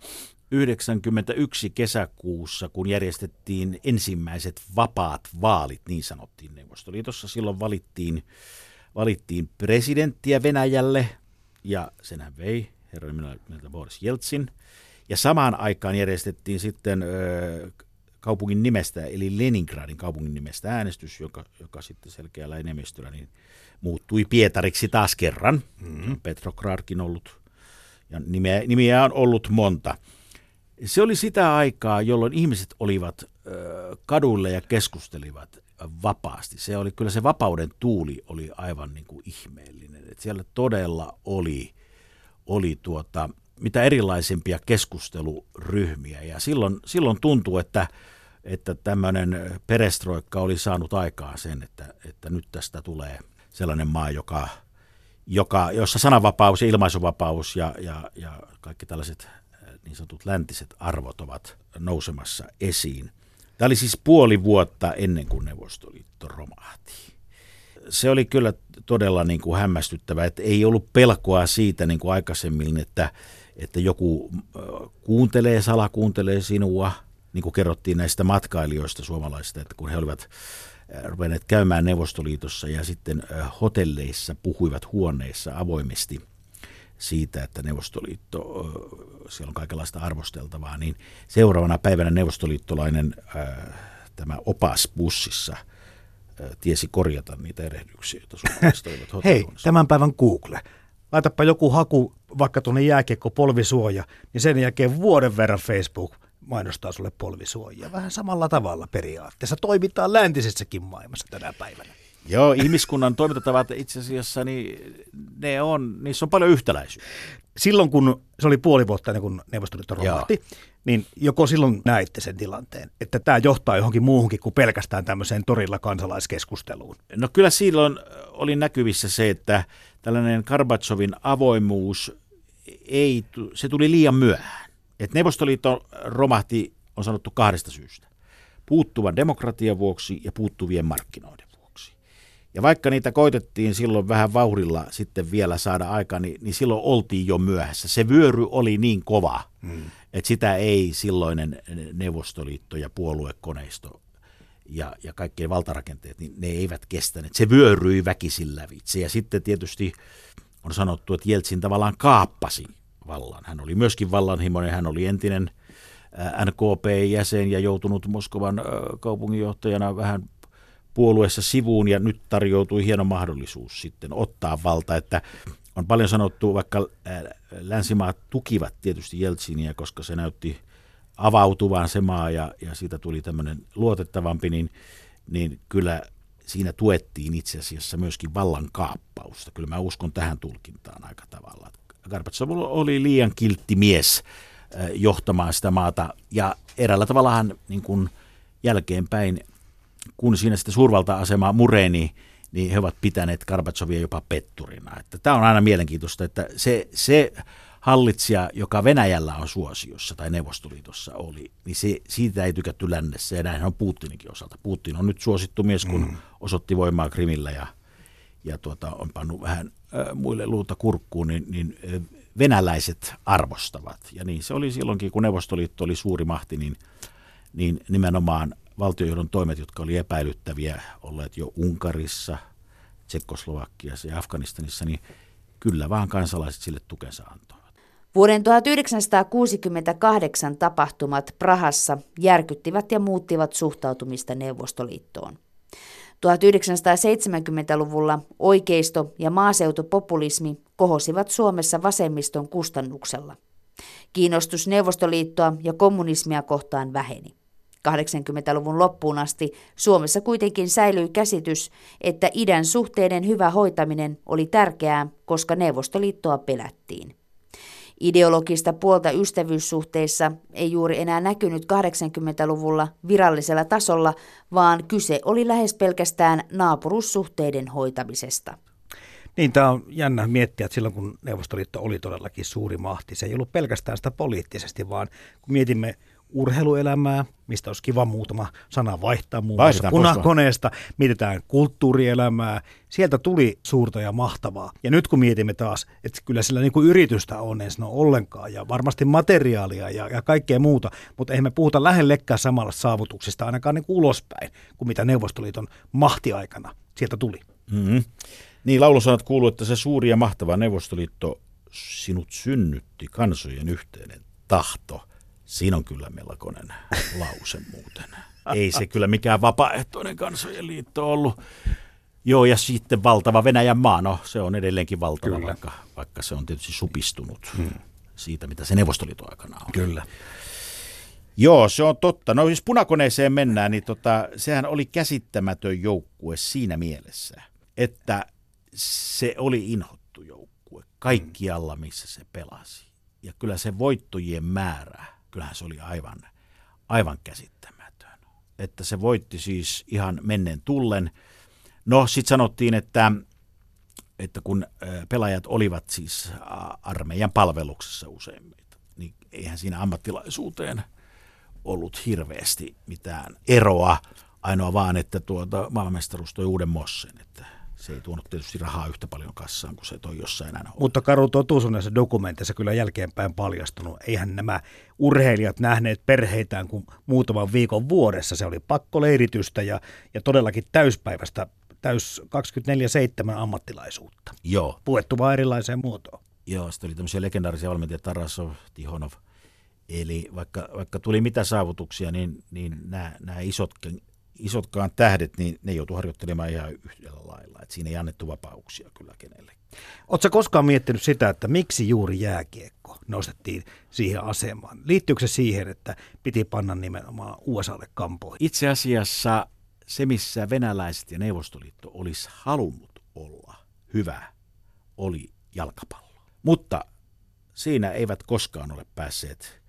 91 kesäkuussa, kun järjestettiin ensimmäiset vapaat vaalit, niin sanottiin Neuvostoliitossa. Silloin valittiin, valittiin presidenttiä Venäjälle, ja senhän vei herra nimeltä Boris Jeltsin – ja samaan aikaan järjestettiin sitten ö, kaupungin nimestä, eli Leningradin kaupungin nimestä äänestys, joka, joka sitten selkeällä enemmistöllä niin muuttui Pietariksi taas kerran. Mm-hmm. Petrogradkin ollut, ja nimeä, nimiä on ollut monta. Se oli sitä aikaa, jolloin ihmiset olivat ö, ja keskustelivat vapaasti. Se oli kyllä se vapauden tuuli oli aivan niin kuin ihmeellinen. Et siellä todella oli, oli tuota, mitä erilaisimpia keskusteluryhmiä. Ja silloin, silloin tuntuu, että, että tämmöinen perestroikka oli saanut aikaa sen, että, että nyt tästä tulee sellainen maa, joka, joka, jossa sananvapaus ja ilmaisuvapaus ja, ja, ja kaikki tällaiset niin sanotut läntiset arvot ovat nousemassa esiin. Tämä oli siis puoli vuotta ennen kuin Neuvostoliitto romahti. Se oli kyllä todella niin kuin hämmästyttävä, että ei ollut pelkoa siitä niin kuin aikaisemmin, että, että joku kuuntelee, salakuuntelee sinua, niin kuin kerrottiin näistä matkailijoista suomalaisista, että kun he olivat ruvenneet käymään Neuvostoliitossa ja sitten hotelleissa puhuivat huoneissa avoimesti siitä, että Neuvostoliitto, siellä on kaikenlaista arvosteltavaa, niin seuraavana päivänä neuvostoliittolainen tämä opas bussissa tiesi korjata niitä erehdyksiä, joita suomalaiset olivat Hei, tämän päivän Google laitapa joku haku vaikka tuonne jääkiekko polvisuoja, niin sen jälkeen vuoden verran Facebook mainostaa sulle polvisuojia. Vähän samalla tavalla periaatteessa. Toimitaan läntisessäkin maailmassa tänä päivänä. Joo, ihmiskunnan toimintatavat itse asiassa, niin ne on, niissä on paljon yhtäläisyyttä. Silloin kun se oli puoli vuotta ennen kuin Neuvostoliitto romahti, niin joko silloin näitte sen tilanteen, että tämä johtaa johonkin muuhunkin kuin pelkästään tämmöiseen torilla kansalaiskeskusteluun? No kyllä silloin oli näkyvissä se, että tällainen Karbatsovin avoimuus, ei, se tuli liian myöhään. Et Neuvostoliitto romahti, on sanottu kahdesta syystä. Puuttuvan demokratian vuoksi ja puuttuvien markkinoiden. Ja vaikka niitä koitettiin silloin vähän vauhdilla sitten vielä saada aikaan, niin, niin silloin oltiin jo myöhässä. Se vyöry oli niin kova, mm. että sitä ei silloinen Neuvostoliitto ja puoluekoneisto ja, ja kaikkien valtarakenteet, niin ne eivät kestäneet. Se vyöryi väkisin lävitse. Ja sitten tietysti on sanottu, että Jeltsin tavallaan kaappasi vallan. Hän oli myöskin vallanhimoinen, hän oli entinen NKP-jäsen ja joutunut Moskovan kaupunginjohtajana vähän puolueessa sivuun ja nyt tarjoutui hieno mahdollisuus sitten ottaa valta, että on paljon sanottu, vaikka länsimaat tukivat tietysti Jeltsinia, koska se näytti avautuvan se maa ja, ja siitä tuli tämmöinen luotettavampi, niin, niin kyllä siinä tuettiin itse asiassa myöskin vallan kaappausta. Kyllä mä uskon tähän tulkintaan aika tavalla. Gorbachev oli liian kiltti mies johtamaan sitä maata ja eräällä tavalla hän niin kuin jälkeenpäin, kun siinä sitten suurvalta-asema mureni, niin he ovat pitäneet Gorbachevia jopa petturina. Että tämä on aina mielenkiintoista, että se, se hallitsija, joka Venäjällä on suosiossa tai Neuvostoliitossa oli, niin se, siitä ei tykätty lännessä ja näin on Putininkin osalta. Putin on nyt suosittu mies, kun mm. osoitti voimaa Krimillä ja, ja tuota, on pannut vähän äh, muille luuta kurkkuun, niin, niin äh, venäläiset arvostavat. Ja niin se oli silloinkin, kun Neuvostoliitto oli suuri mahti, niin, niin nimenomaan valtiojohdon toimet, jotka oli epäilyttäviä, olleet jo Unkarissa, Tsekkoslovakiassa ja Afganistanissa, niin kyllä vaan kansalaiset sille tukensa antoivat. Vuoden 1968 tapahtumat Prahassa järkyttivät ja muuttivat suhtautumista Neuvostoliittoon. 1970-luvulla oikeisto- ja maaseutupopulismi kohosivat Suomessa vasemmiston kustannuksella. Kiinnostus Neuvostoliittoa ja kommunismia kohtaan väheni. 80-luvun loppuun asti Suomessa kuitenkin säilyi käsitys, että idän suhteiden hyvä hoitaminen oli tärkeää, koska Neuvostoliittoa pelättiin. Ideologista puolta ystävyyssuhteissa ei juuri enää näkynyt 80-luvulla virallisella tasolla, vaan kyse oli lähes pelkästään naapurussuhteiden hoitamisesta. Niin, tämä on jännä miettiä, että silloin kun Neuvostoliitto oli todellakin suuri mahti, se ei ollut pelkästään sitä poliittisesti, vaan kun mietimme urheiluelämää, mistä olisi kiva muutama sana vaihtaa muun muassa punakoneesta, mietitään kulttuurielämää, sieltä tuli suurta ja mahtavaa. Ja nyt kun mietimme taas, että kyllä sillä niin kuin yritystä on, ei sano ollenkaan, ja varmasti materiaalia ja, ja kaikkea muuta, mutta eihän me puhuta lähellekään samalla saavutuksista ainakaan niin kuin ulospäin, kuin mitä Neuvostoliiton mahtiaikana sieltä tuli. Mm-hmm. Niin, laulusanat kuuluu, että se suuri ja mahtava Neuvostoliitto sinut synnytti kansojen yhteinen tahto – Siinä on kyllä melkoinen lause muuten. Ei se kyllä mikään vapaaehtoinen kansojen liitto ollut. Joo, ja sitten valtava Venäjän maa, no se on edelleenkin valtava, vaikka, vaikka se on tietysti supistunut hmm. siitä, mitä se Neuvostoliiton aikana on. Kyllä. Joo, se on totta. No jos punakoneeseen mennään, niin tota, sehän oli käsittämätön joukkue siinä mielessä, että se oli inhottu joukkue kaikkialla, missä se pelasi. Ja kyllä se voittojen määrä kyllähän se oli aivan, aivan käsittämätön. Että se voitti siis ihan menneen tullen. No sitten sanottiin, että, että kun pelaajat olivat siis armeijan palveluksessa useimmiten, niin eihän siinä ammattilaisuuteen ollut hirveästi mitään eroa. Ainoa vaan, että tuota, maamestaruus toi uuden mossen, että se ei tuonut tietysti rahaa yhtä paljon kassaan kuin se toi jossain enää. Mutta karu totuus on näissä dokumenteissa kyllä jälkeenpäin paljastunut. Eihän nämä urheilijat nähneet perheitään kuin muutaman viikon vuodessa. Se oli pakkoleiritystä ja, ja todellakin täyspäivästä, täys 24-7 ammattilaisuutta. Joo. Puettu vaan erilaiseen muotoon. Joo, sitten oli tämmöisiä legendaarisia valmentajia, Tarasov, Tihonov. Eli vaikka, vaikka tuli mitä saavutuksia, niin, niin nämä, nämä isot isotkaan tähdet, niin ne joutuu harjoittelemaan ihan yhdellä lailla. Et siinä ei annettu vapauksia kyllä kenelle. Oletko koskaan miettinyt sitä, että miksi juuri jääkiekko nostettiin siihen asemaan? Liittyykö se siihen, että piti panna nimenomaan USAlle kampoihin? Itse asiassa se, missä venäläiset ja Neuvostoliitto olisi halunnut olla hyvä, oli jalkapallo. Mutta siinä eivät koskaan ole päässeet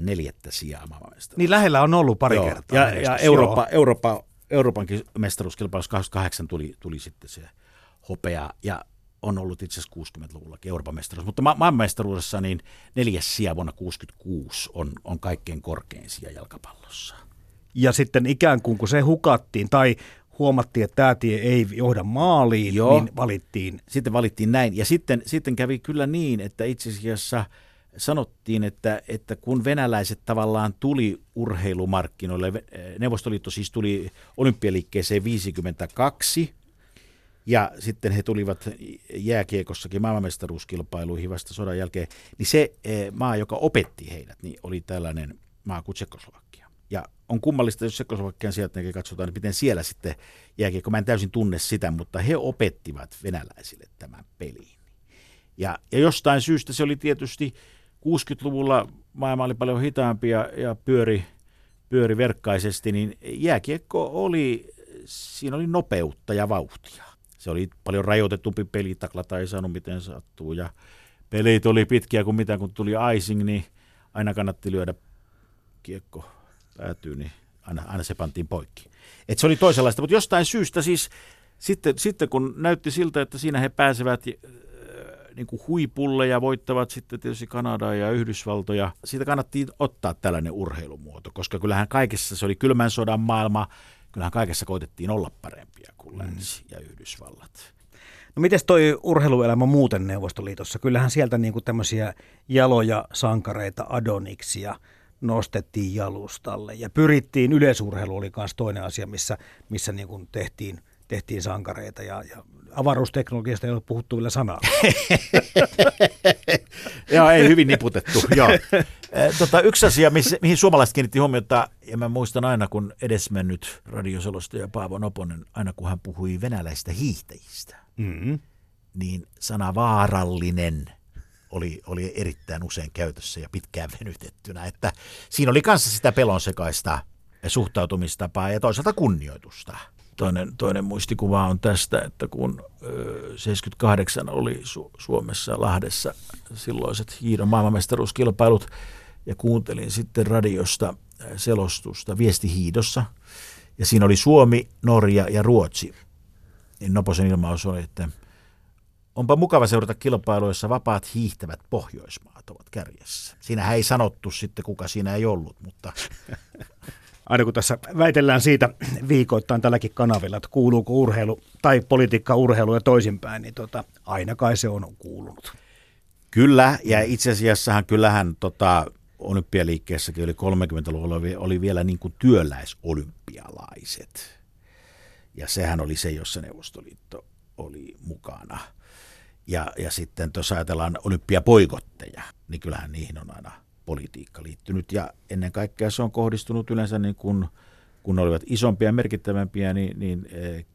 neljättä sijaa maailmanmestaruudessa. Niin lähellä on ollut pari Joo. kertaa. Ja, ja Eurooppa, Eurooppa, Euroopankin mestaruuskilpailussa 28 tuli, tuli sitten se hopea ja on ollut itse asiassa 60-luvullakin Euroopan mestaruus, mutta ma- maailmanmestaruudessa niin neljäs sija vuonna 66 on, on kaikkein korkein sija jalkapallossa. Ja sitten ikään kuin kun se hukattiin tai huomattiin, että tämä tie ei johda maaliin, Joo. niin valittiin. Sitten valittiin näin. Ja sitten, sitten kävi kyllä niin, että itse asiassa sanottiin, että, että kun venäläiset tavallaan tuli urheilumarkkinoille, Neuvostoliitto siis tuli olympialiikkeeseen 52, ja sitten he tulivat jääkiekossakin maailmanmestaruuskilpailuihin vasta sodan jälkeen, niin se eh, maa, joka opetti heidät, niin oli tällainen maa kuin Tsekoslovakia. Ja on kummallista, jos Tsekoslovakian sieltä katsotaan, että miten siellä sitten jääkiekko, mä en täysin tunne sitä, mutta he opettivat venäläisille tämän pelin. Ja, ja jostain syystä se oli tietysti 60-luvulla maailma oli paljon hitaampi ja, ja pyöri, pyöri verkkaisesti, niin jääkiekko oli, siinä oli nopeutta ja vauhtia. Se oli paljon rajoitetumpi peli, taklata ei saanut miten sattuu ja pelit oli pitkiä kuin mitä, kun tuli icing, niin aina kannatti lyödä kiekko päätyy, niin aina, aina se pantiin poikki. Et se oli toisenlaista, mutta jostain syystä siis sitten, sitten kun näytti siltä, että siinä he pääsevät niin kuin huipulle ja voittavat sitten tietysti Kanadaa ja Yhdysvaltoja. Siitä kannattiin ottaa tällainen urheilumuoto, koska kyllähän kaikessa, se oli kylmän sodan maailma, kyllähän kaikessa koitettiin olla parempia kuin länsi ja Yhdysvallat. No miten toi urheiluelämä muuten Neuvostoliitossa? Kyllähän sieltä niinku tämmöisiä jaloja sankareita Adoniksia nostettiin jalustalle ja pyrittiin, yleisurheilu oli myös toinen asia, missä, missä niinku tehtiin, tehtiin sankareita ja, ja avaruusteknologiasta ei ole puhuttu vielä sanaa. Joo, ei hyvin niputettu. Joo. Eh, Tota, yksi asia, mihin suomalaiset kiinnitti huomiota, ja mä muistan aina, kun edesmennyt radioselostaja Paavo Noponen, aina kun hän puhui venäläistä hiihtäjistä, Mm-hmm. niin sana vaarallinen oli, oli erittäin usein käytössä ja pitkään venytettynä. Että siinä oli kanssa sitä pelonsekaista suhtautumistapaa ja toisaalta kunnioitusta. Toinen, toinen muistikuva on tästä, että kun ö, 78 oli Su- Suomessa Lahdessa silloiset hiidon maailmanmestaruuskilpailut ja kuuntelin sitten radiosta selostusta viestihiidossa ja siinä oli Suomi, Norja ja Ruotsi. Niin Noposen ilmaus oli, että onpa mukava seurata kilpailua, jossa vapaat hiihtävät Pohjoismaat ovat kärjessä. Siinä ei sanottu sitten, kuka siinä ei ollut, mutta Aina kun tässä väitellään siitä viikoittain tälläkin kanavilla, että kuuluuko urheilu tai politiikka urheilu ja toisinpäin, niin tota, aina kai se on kuulunut. Kyllä, ja itse asiassahan kyllähän tota, olympialiikkeessäkin oli 30-luvulla oli, oli vielä niin kuin työläisolympialaiset. Ja sehän oli se, jossa Neuvostoliitto oli mukana. Ja, ja sitten tuossa ajatellaan olympiapoikotteja, niin kyllähän niihin on aina politiikka liittynyt. Ja ennen kaikkea se on kohdistunut yleensä niin kuin, kun ne olivat isompia ja merkittävämpiä, niin, niin eh,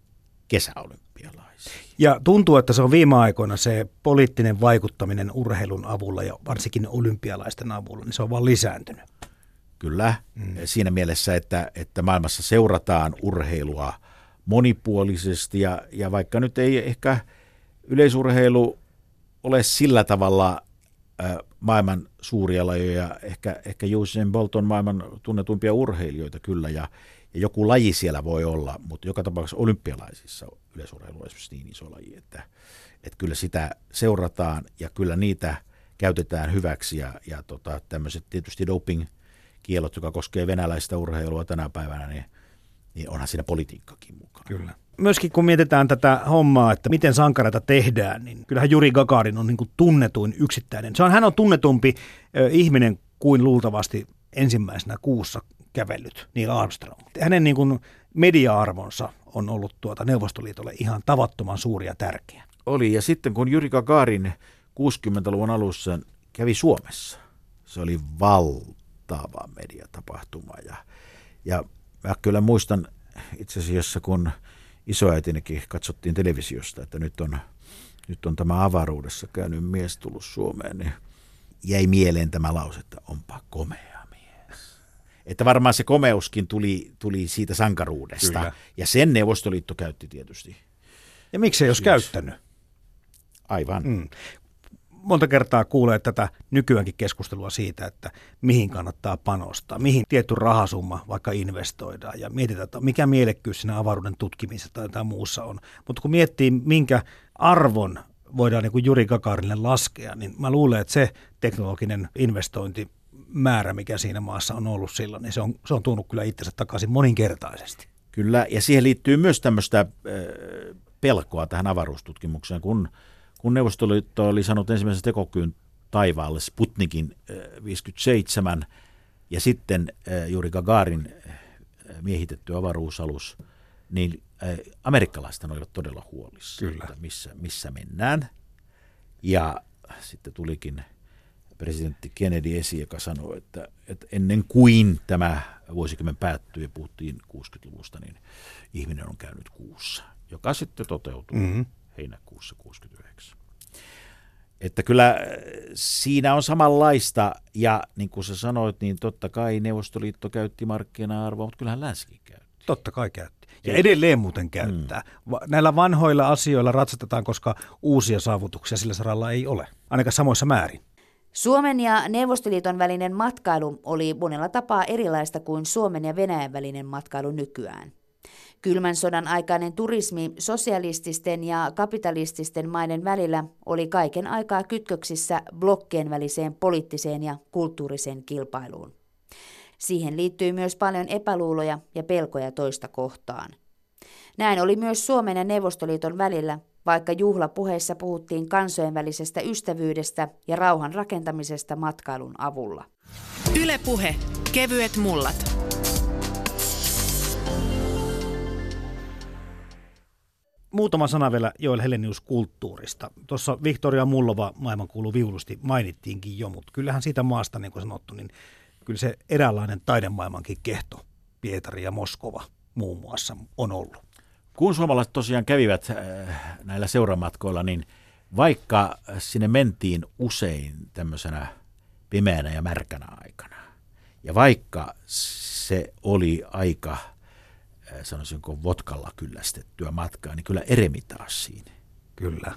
kesäolympialaisiin. Ja tuntuu, että se on viime aikoina se poliittinen vaikuttaminen urheilun avulla ja varsinkin olympialaisten avulla, niin se on vaan lisääntynyt. Kyllä, mm. siinä mielessä, että, että maailmassa seurataan urheilua monipuolisesti ja, ja vaikka nyt ei ehkä yleisurheilu ole sillä tavalla äh, maailman suuria lajeja, ehkä, ehkä Usain Bolt on maailman tunnetuimpia urheilijoita kyllä ja, ja joku laji siellä voi olla, mutta joka tapauksessa olympialaisissa yleisurheilu on esimerkiksi niin iso laji, että, että kyllä sitä seurataan ja kyllä niitä käytetään hyväksi ja, ja tota, tämmöiset tietysti doping kielot, joka koskee venäläistä urheilua tänä päivänä, niin, niin onhan siinä politiikkakin mukaan. Kyllä. Myöskin kun mietitään tätä hommaa, että miten sankareita tehdään, niin kyllähän Juri Gagarin on niin kuin tunnetuin yksittäinen. Se on, hän on tunnetumpi ö, ihminen kuin luultavasti ensimmäisenä kuussa kävellyt Neil Armstrong. Hänen niin kuin media-arvonsa on ollut tuota Neuvostoliitolle ihan tavattoman suuri ja tärkeä. Oli, ja sitten kun Juri Gagarin 60-luvun alussa kävi Suomessa, se oli valtava mediatapahtuma. Ja, ja mä kyllä muistan itse asiassa, kun isoäitinikin katsottiin televisiosta, että nyt on, nyt on tämä avaruudessa käynyt mies tullut Suomeen, niin jäi mieleen tämä lause, että onpa komea mies. Että varmaan se komeuskin tuli, tuli siitä sankaruudesta. Kyllä. Ja sen Neuvostoliitto käytti tietysti. Ja miksei jos käyttänyt? Aivan. Mm. Monta kertaa kuulee tätä nykyäänkin keskustelua siitä, että mihin kannattaa panostaa, mihin tietty rahasumma vaikka investoidaan ja mietitään, että mikä mielekkyys siinä avaruuden tutkimisessa tai jotain muussa on. Mutta kun miettii, minkä arvon voidaan niin kuin Juri Gagarille laskea, niin mä luulen, että se teknologinen investointimäärä, mikä siinä maassa on ollut silloin, niin se on, se on tuonut kyllä itsensä takaisin moninkertaisesti. Kyllä, ja siihen liittyy myös tämmöistä pelkoa tähän avaruustutkimukseen, kun, kun Neuvostoliitto oli sanonut ensimmäisen tekokyyn taivaalle Sputnikin äh, 57, ja sitten äh, juuri Gagarin äh, miehitetty avaruusalus, niin amerikkalaiset olivat todella huolissa, Kyllä. että missä, missä mennään. Ja sitten tulikin presidentti Kennedy esiin, joka sanoi, että, että ennen kuin tämä vuosikymmen päättyi ja puhuttiin 60-luvusta, niin ihminen on käynyt kuussa, joka sitten toteutui mm-hmm. Heinäkuussa 69. Että kyllä äh, siinä on samanlaista, ja niin kuin sä sanoit, niin totta kai Neuvostoliitto käytti markkina-arvoa, mutta kyllähän länsikin käytti. Totta kai käytti. Ja edelleen muuten käyttää. Va- Näillä vanhoilla asioilla ratsatetaan, koska uusia saavutuksia sillä saralla ei ole, ainakaan samoissa määrin. Suomen ja Neuvostoliiton välinen matkailu oli monella tapaa erilaista kuin Suomen ja Venäjän välinen matkailu nykyään. Kylmän sodan aikainen turismi sosialististen ja kapitalististen maiden välillä oli kaiken aikaa kytköksissä blokkien väliseen poliittiseen ja kulttuuriseen kilpailuun. Siihen liittyy myös paljon epäluuloja ja pelkoja toista kohtaan. Näin oli myös Suomen ja Neuvostoliiton välillä, vaikka juhlapuheissa puhuttiin kansojen välisestä ystävyydestä ja rauhan rakentamisesta matkailun avulla. Ylepuhe kevyet mullat. Muutama sana vielä Joel Helenius kulttuurista. Tuossa Victoria Mullova maailmankuulu viulusti mainittiinkin jo, mutta kyllähän siitä maasta, niin kuin sanottu, niin kyllä se eräänlainen taidemaailmankin kehto, Pietari ja Moskova muun muassa, on ollut. Kun suomalaiset tosiaan kävivät äh, näillä seuramatkoilla, niin vaikka sinne mentiin usein tämmöisenä pimeänä ja märkänä aikana, ja vaikka se oli aika, sanoisinko, votkalla kyllästettyä matkaa, niin kyllä Eremitaasiin Kyllä.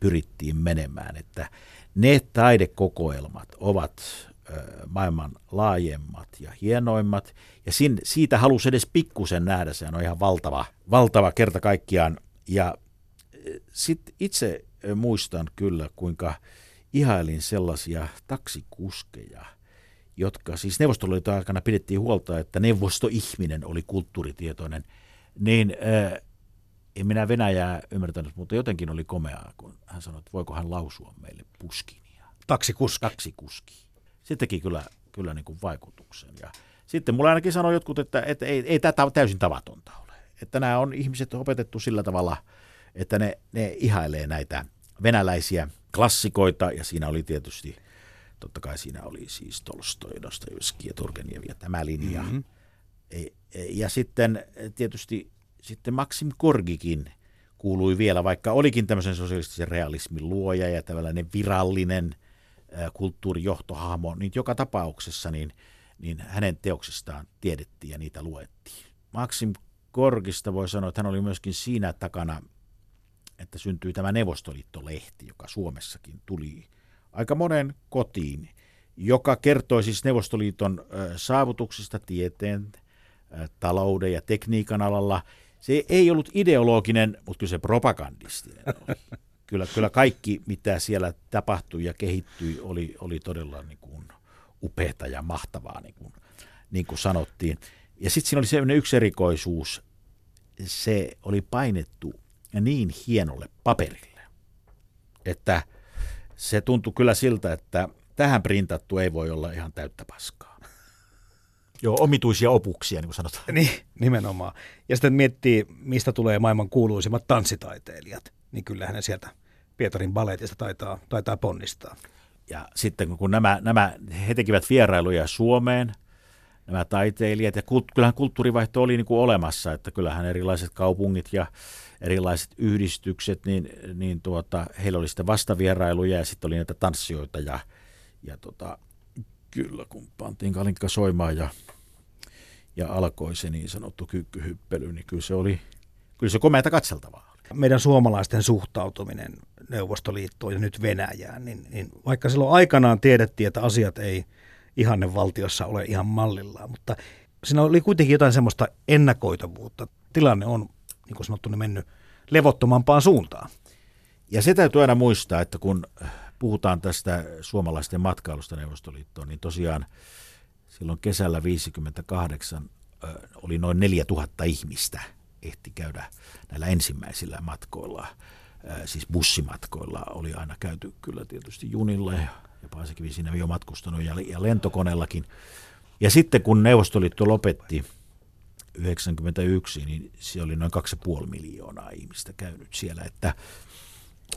pyrittiin menemään, että ne taidekokoelmat ovat ö, maailman laajemmat ja hienoimmat, ja sin, siitä halusi edes pikkusen nähdä, sehän on ihan valtava, valtava kerta kaikkiaan, ja sitten itse muistan kyllä, kuinka ihailin sellaisia taksikuskeja, jotka siis Neuvostoliiton aikana pidettiin huolta, että neuvostoihminen oli kulttuuritietoinen, niin äh, en minä Venäjää ymmärtänyt, mutta jotenkin oli komeaa, kun hän sanoi, että voiko hän lausua meille puskinia. Taksikuski. Taksikuski. Se teki kyllä, kyllä niin kuin vaikutuksen. Ja sitten mulle ainakin sanoi jotkut, että, että ei, ei tätä täysin tavatonta ole. Että nämä on ihmiset opetettu sillä tavalla, että ne, ne ihailee näitä venäläisiä klassikoita, ja siinä oli tietysti, totta kai siinä oli siis Tolstoi, Dostojevski ja Turgenev ja tämä linja. Mm-hmm. Ja sitten tietysti sitten Maxim Korgikin kuului vielä, vaikka olikin tämmöisen sosialistisen realismin luoja ja tällainen virallinen kulttuurijohtohahmo, niin joka tapauksessa niin, niin hänen teoksistaan tiedettiin ja niitä luettiin. Maxim Korgista voi sanoa, että hän oli myöskin siinä takana, että syntyi tämä Neuvostoliitto-lehti, joka Suomessakin tuli aika monen kotiin, joka kertoi siis Neuvostoliiton saavutuksista tieteen, talouden ja tekniikan alalla. Se ei ollut ideologinen, mutta kyllä se propagandistinen oli. Kyllä, kyllä kaikki, mitä siellä tapahtui ja kehittyi, oli, oli todella niin kuin upeata ja mahtavaa, niin kuin, niin kuin sanottiin. Ja sitten siinä oli sellainen yksi erikoisuus, se oli painettu niin hienolle paperille, että se tuntui kyllä siltä, että tähän printattu ei voi olla ihan täyttä paskaa. Joo, omituisia opuksia, niin kuin sanotaan. Niin, nimenomaan. Ja sitten miettii, mistä tulee maailman kuuluisimmat tanssitaiteilijat, niin kyllähän ne sieltä Pietarin baletista taitaa, taitaa ponnistaa. Ja sitten kun nämä, nämä, he tekivät vierailuja Suomeen, nämä taiteilijat, ja kult, kyllähän kulttuurivaihto oli niin kuin olemassa, että kyllähän erilaiset kaupungit ja erilaiset yhdistykset, niin, niin tuota, heillä oli sitten vastavierailuja ja sitten oli näitä tanssijoita ja, ja tota, kyllä kun pantiin kalinkka soimaan ja, ja alkoi se niin sanottu kyykkyhyppely, niin kyllä se oli kyllä se komeata katseltavaa. Meidän suomalaisten suhtautuminen Neuvostoliittoon ja nyt Venäjään, niin, niin vaikka silloin aikanaan tiedettiin, että asiat ei ihanne valtiossa ole ihan mallillaan, mutta siinä oli kuitenkin jotain semmoista ennakoitavuutta. Tilanne on, niin kuin sanottu, mennyt levottomampaan suuntaan. Ja se täytyy aina muistaa, että kun puhutaan tästä suomalaisten matkailusta Neuvostoliittoon, niin tosiaan silloin kesällä 58 oli noin 4000 ihmistä ehti käydä näillä ensimmäisillä matkoilla, siis bussimatkoilla oli aina käyty kyllä tietysti junilla ja sekin siinä jo matkustanut ja lentokoneellakin. Ja sitten kun Neuvostoliitto lopetti 91, niin se oli noin 2,5 miljoonaa ihmistä käynyt siellä, että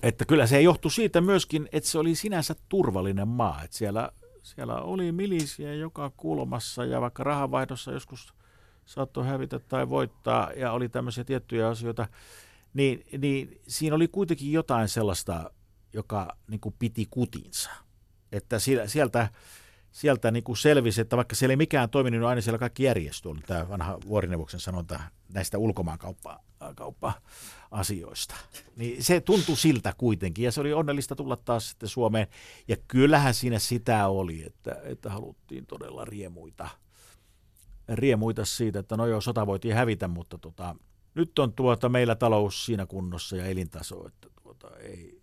että kyllä se johtui siitä myöskin, että se oli sinänsä turvallinen maa. Että siellä, siellä oli milisiä joka kulmassa ja vaikka rahavaihdossa joskus saattoi hävitä tai voittaa ja oli tämmöisiä tiettyjä asioita, niin, niin siinä oli kuitenkin jotain sellaista, joka niin kuin piti kutinsa. Että sieltä, sieltä niin kuin selvisi, että vaikka siellä ei mikään toiminut, niin aina siellä kaikki järjestö oli tämä vanha vuorineuvoksen sanonta näistä ulkomaankauppa-asioista. Niin se tuntui siltä kuitenkin, ja se oli onnellista tulla taas sitten Suomeen. Ja kyllähän siinä sitä oli, että, että haluttiin todella riemuita, riemuita siitä, että no joo, sota voitiin hävitä, mutta tota, nyt on tuota meillä talous siinä kunnossa ja elintaso, että tuota, ei,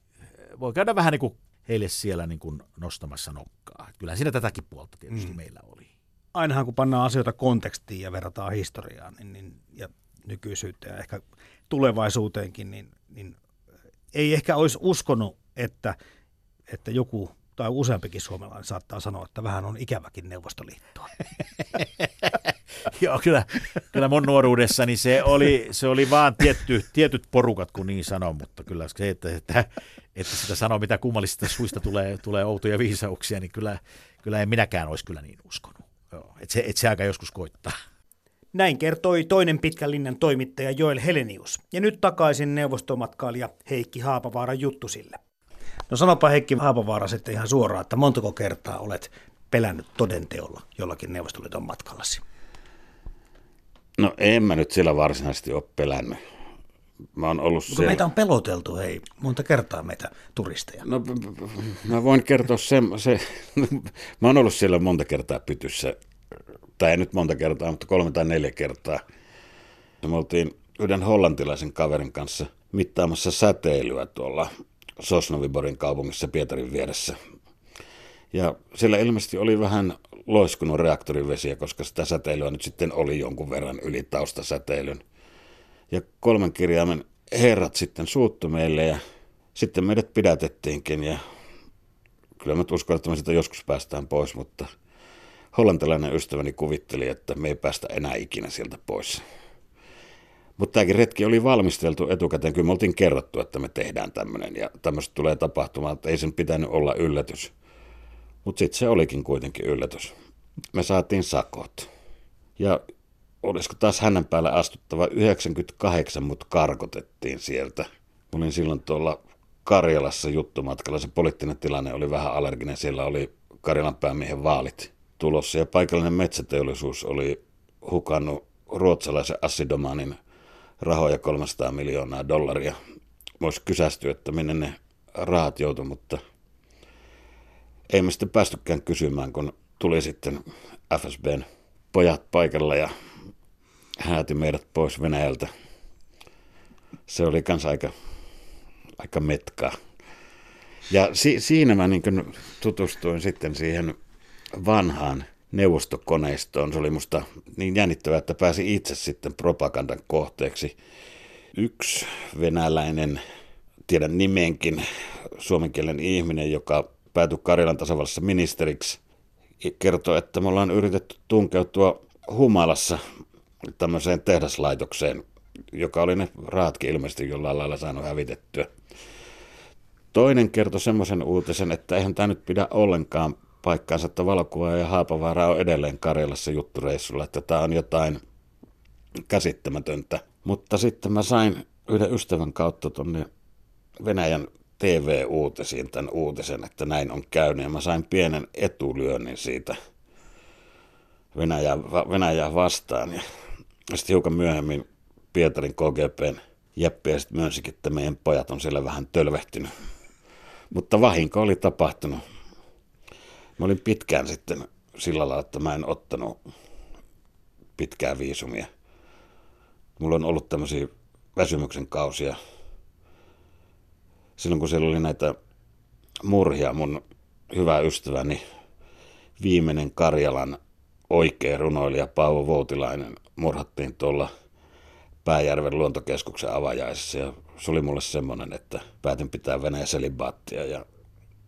voi käydä vähän niin kuin heille siellä niin kuin nostamassa nokkaa. Kyllä siinä tätäkin puolta tietysti mm. meillä oli. Ainahan kun pannaan asioita kontekstiin ja verrataan historiaan niin, niin, ja nykyisyyteen ja ehkä tulevaisuuteenkin, niin, niin ei ehkä olisi uskonut, että, että joku tai useampikin suomalainen saattaa sanoa, että vähän on ikäväkin Neuvostoliittoa. Joo, kyllä, kyllä mun nuoruudessani se oli, se oli vaan tietty, tietyt porukat, kun niin sanon, mutta kyllä se, että, että, että sitä sanoo, mitä kummallisista suista tulee, tulee outoja viisauksia, niin kyllä, kyllä en minäkään olisi kyllä niin uskonut. Joo, että se, että se aika joskus koittaa. Näin kertoi toinen pitkän linjan toimittaja Joel Helenius. Ja nyt takaisin neuvostomatkailija Heikki Haapavaara juttusille. No sanopa Heikki Haapavaara sitten ihan suoraan, että montako kertaa olet pelännyt todenteolla jollakin Neuvostoliiton matkallasi? No en mä nyt sillä varsinaisesti ole pelännyt. Mä oon ollut Mutta meitä on peloteltu, hei, monta kertaa meitä turisteja. No mä voin kertoa sen, se, mä oon ollut siellä monta kertaa pytyssä, tai ei nyt monta kertaa, mutta kolme tai neljä kertaa. Me oltiin yhden hollantilaisen kaverin kanssa mittaamassa säteilyä tuolla Sosnoviborin kaupungissa Pietarin vieressä. Ja siellä ilmeisesti oli vähän loiskunut reaktorivesiä, koska sitä säteilyä nyt sitten oli jonkun verran yli taustasäteilyn. Ja kolmen kirjaimen herrat sitten suuttu meille ja sitten meidät pidätettiinkin ja kyllä mä uskon, että me sitä joskus päästään pois, mutta hollantilainen ystäväni kuvitteli, että me ei päästä enää ikinä sieltä pois. Mutta tämäkin retki oli valmisteltu etukäteen. Kyllä me oltiin kerrottu, että me tehdään tämmöinen ja tämmöistä tulee tapahtumaan, että ei sen pitänyt olla yllätys. Mutta sitten se olikin kuitenkin yllätys. Me saatiin sakot. Ja olisiko taas hänen päälle astuttava 98, mutta karkotettiin sieltä. Mä olin silloin tuolla Karjalassa juttumatkalla. Se poliittinen tilanne oli vähän allerginen. Siellä oli Karjalan päämiehen vaalit tulossa ja paikallinen metsäteollisuus oli hukannut ruotsalaisen assidomaanin rahoja 300 miljoonaa dollaria. Voisi kysästyä, että minne ne rahat joutu, mutta ei me sitten päästykään kysymään, kun tuli sitten FSBn pojat paikalla ja hääti meidät pois Venäjältä. Se oli kans aika, aika metkaa. Ja si- siinä mä niin tutustuin sitten siihen vanhaan neuvostokoneistoon. Se oli musta niin jännittävää, että pääsi itse sitten propagandan kohteeksi. Yksi venäläinen, tiedän nimenkin, suomenkielen ihminen, joka päätyi Karjalan tasavallassa ministeriksi, kertoi, että me ollaan yritetty tunkeutua humalassa tämmöiseen tehdaslaitokseen, joka oli ne rahatkin ilmeisesti jollain lailla saanut hävitettyä. Toinen kertoi semmoisen uutisen, että eihän tämä nyt pidä ollenkaan paikkaansa, että valokuva ja Haapavaara on edelleen Karjalassa juttureissulla, että tämä on jotain käsittämätöntä. Mutta sitten mä sain yhden ystävän kautta tuonne Venäjän TV-uutisiin tämän uutisen, että näin on käynyt. Ja mä sain pienen etulyönnin siitä Venäjää, Venäjää vastaan. Ja sitten hiukan myöhemmin Pietarin KGPn Jeppi sitten myönsikin, että meidän pojat on siellä vähän tölvehtynyt. Mutta vahinko oli tapahtunut. Mä olin pitkään sitten sillä lailla, että mä en ottanut pitkää viisumia. Mulla on ollut tämmöisiä väsymyksen kausia. Silloin kun siellä oli näitä murhia, mun hyvä ystäväni viimeinen Karjalan oikea runoilija Paavo Voutilainen murhattiin tuolla Pääjärven luontokeskuksen avajaisissa ja se oli mulle semmoinen, että päätin pitää Venäjä selibaattia ja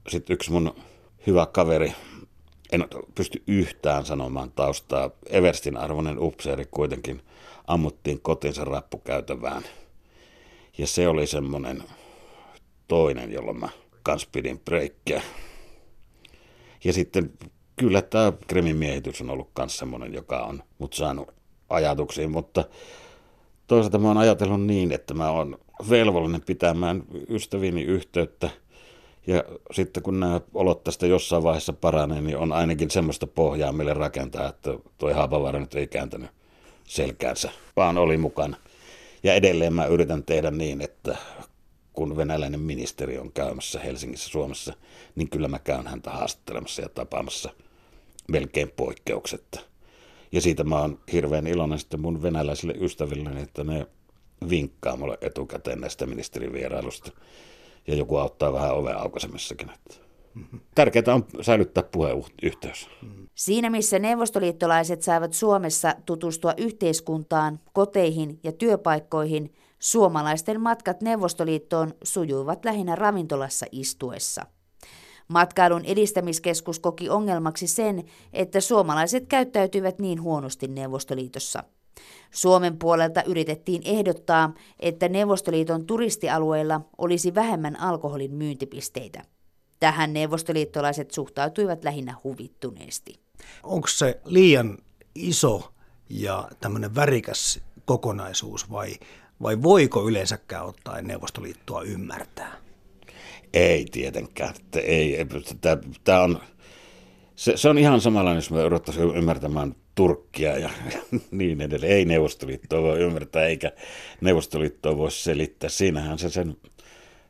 sitten yksi mun hyvä kaveri, en pysty yhtään sanomaan taustaa, Everstin arvoinen upseeri kuitenkin ammuttiin kotinsa rappukäytävään. Ja se oli semmoinen toinen, jolloin mä kans pidin breikkiä. Ja sitten kyllä tämä Krimin miehitys on ollut myös semmoinen, joka on mut saanut ajatuksiin, mutta toisaalta mä oon ajatellut niin, että mä oon velvollinen pitämään ystäviini yhteyttä. Ja sitten kun nämä olot tästä jossain vaiheessa paranee, niin on ainakin semmoista pohjaa mille rakentaa, että toi Haapavaara nyt ei kääntänyt selkäänsä, vaan oli mukana. Ja edelleen mä yritän tehdä niin, että kun venäläinen ministeri on käymässä Helsingissä Suomessa, niin kyllä mä käyn häntä haastattelemassa ja tapaamassa melkein poikkeuksetta. Ja siitä mä oon hirveän iloinen sitten mun venäläisille ystäville, että ne vinkkaa mulle etukäteen näistä ministerivierailusta. Ja joku auttaa vähän oven aukaisemissakin. Tärkeää on säilyttää puheyhteys. Siinä missä neuvostoliittolaiset saivat Suomessa tutustua yhteiskuntaan, koteihin ja työpaikkoihin, suomalaisten matkat Neuvostoliittoon sujuivat lähinnä ravintolassa istuessa. Matkailun edistämiskeskus koki ongelmaksi sen, että suomalaiset käyttäytyivät niin huonosti Neuvostoliitossa. Suomen puolelta yritettiin ehdottaa, että Neuvostoliiton turistialueilla olisi vähemmän alkoholin myyntipisteitä. Tähän neuvostoliittolaiset suhtautuivat lähinnä huvittuneesti. Onko se liian iso ja tämmöinen värikäs kokonaisuus vai, vai voiko yleensäkään ottaen Neuvostoliittoa ymmärtää? Ei tietenkään. Että ei, tämä on, se, se on ihan samanlainen, jos me yrittäisiin ymmärtämään Turkkia ja niin edelleen. Ei Neuvostoliittoa voi ymmärtää, eikä Neuvostoliittoa voi selittää. Siinähän se sen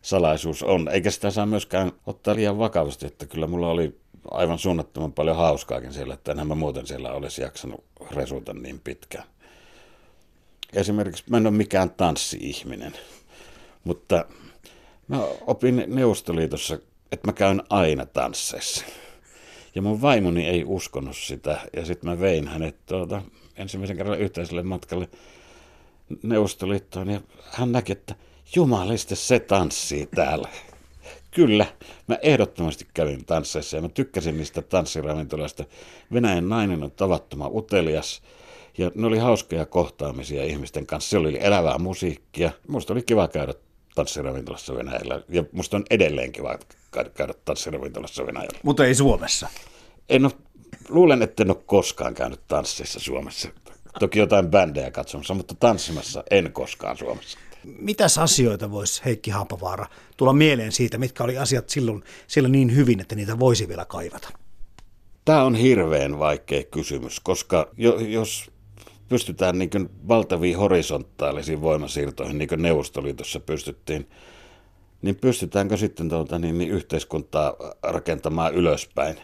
salaisuus on. Eikä sitä saa myöskään ottaa liian vakavasti, että kyllä mulla oli aivan suunnattoman paljon hauskaakin siellä, että enhän mä muuten siellä olisi jaksanut resuta niin pitkään. Esimerkiksi mä en ole mikään tanssi-ihminen, mutta mä opin Neuvostoliitossa, että mä käyn aina tansseissa. Ja mun vaimoni ei uskonut sitä, ja sitten mä vein hänet tuota, ensimmäisen kerran yhteiselle matkalle Neuvostoliittoon, ja hän näki, että jumaliste se tanssii täällä. Kyllä, mä ehdottomasti kävin tansseissa ja mä tykkäsin niistä tanssiravintolasta. Venäjän nainen on tavattoman utelias ja ne oli hauskoja kohtaamisia ihmisten kanssa. Se oli elävää musiikkia. Musta oli kiva käydä tanssiravintolassa Venäjällä ja musta on edelleen kiva käydä tanssiravintolassa Venäjällä. Mutta ei Suomessa. En ole, luulen, että en ole koskaan käynyt tansseissa Suomessa. Toki jotain bändejä katsomassa, mutta tanssimassa en koskaan Suomessa. Mitäs asioita voisi Heikki Haapavaara tulla mieleen siitä, mitkä oli asiat silloin siellä niin hyvin, että niitä voisi vielä kaivata? Tämä on hirveän vaikea kysymys, koska jo, jos pystytään niin valtaviin horisontaalisiin voimasiirtoihin, niin kuin Neuvostoliitossa pystyttiin, niin pystytäänkö sitten tuota, niin, niin yhteiskuntaa rakentamaan ylöspäin?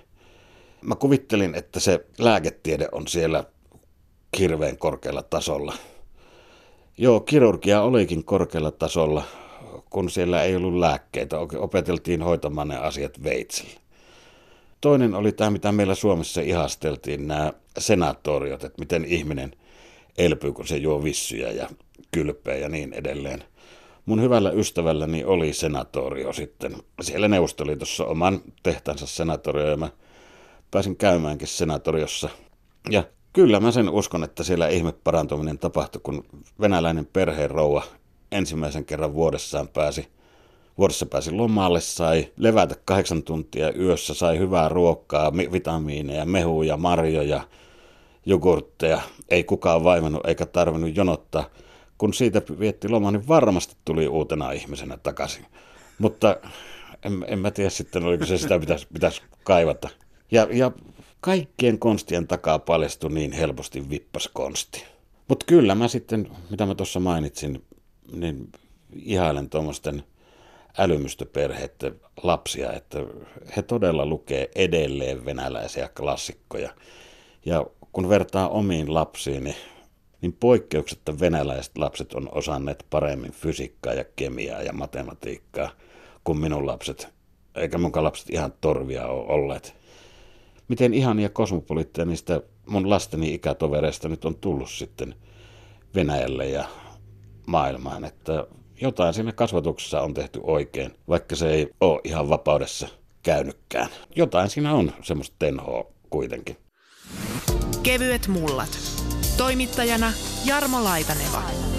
Mä kuvittelin, että se lääketiede on siellä hirveän korkealla tasolla – Joo, kirurgia olikin korkealla tasolla, kun siellä ei ollut lääkkeitä. Opeteltiin hoitamaan ne asiat veitsillä. Toinen oli tämä, mitä meillä Suomessa ihasteltiin, nämä senatoriot, että miten ihminen elpyy, kun se juo vissyjä ja kylpeä ja niin edelleen. Mun hyvällä ystävälläni oli senatorio sitten siellä Neuvostoliitossa oman tehtänsä senatorio ja mä pääsin käymäänkin senatoriossa. Ja Kyllä mä sen uskon, että siellä ihme parantuminen tapahtui, kun venäläinen perheen rouva ensimmäisen kerran vuodessaan pääsi Vuodessa pääsi lomalle, sai levätä kahdeksan tuntia yössä, sai hyvää ruokaa, vitamiineja, mehuja, marjoja, jogurtteja. Ei kukaan vaivannut eikä tarvinnut jonottaa. Kun siitä vietti loma, niin varmasti tuli uutena ihmisenä takaisin. Mutta en, en mä tiedä sitten, oliko se sitä pitäisi, pitäisi kaivata. Ja, ja kaikkien konstien takaa paljastui niin helposti vippaskonsti. Mutta kyllä mä sitten, mitä mä tuossa mainitsin, niin ihailen tuommoisten älymystöperheiden lapsia, että he todella lukee edelleen venäläisiä klassikkoja. Ja kun vertaa omiin lapsiin, niin, poikkeuksetta venäläiset lapset on osanneet paremmin fysiikkaa ja kemiaa ja matematiikkaa kuin minun lapset. Eikä mun lapset ihan torvia ole olleet miten ihania kosmopoliitteja niistä mun lasteni ikätovereista nyt on tullut sitten Venäjälle ja maailmaan, että jotain siinä kasvatuksessa on tehty oikein, vaikka se ei ole ihan vapaudessa käynytkään. Jotain siinä on semmoista tenhoa kuitenkin. Kevyet mullat. Toimittajana Jarmo Laitaneva.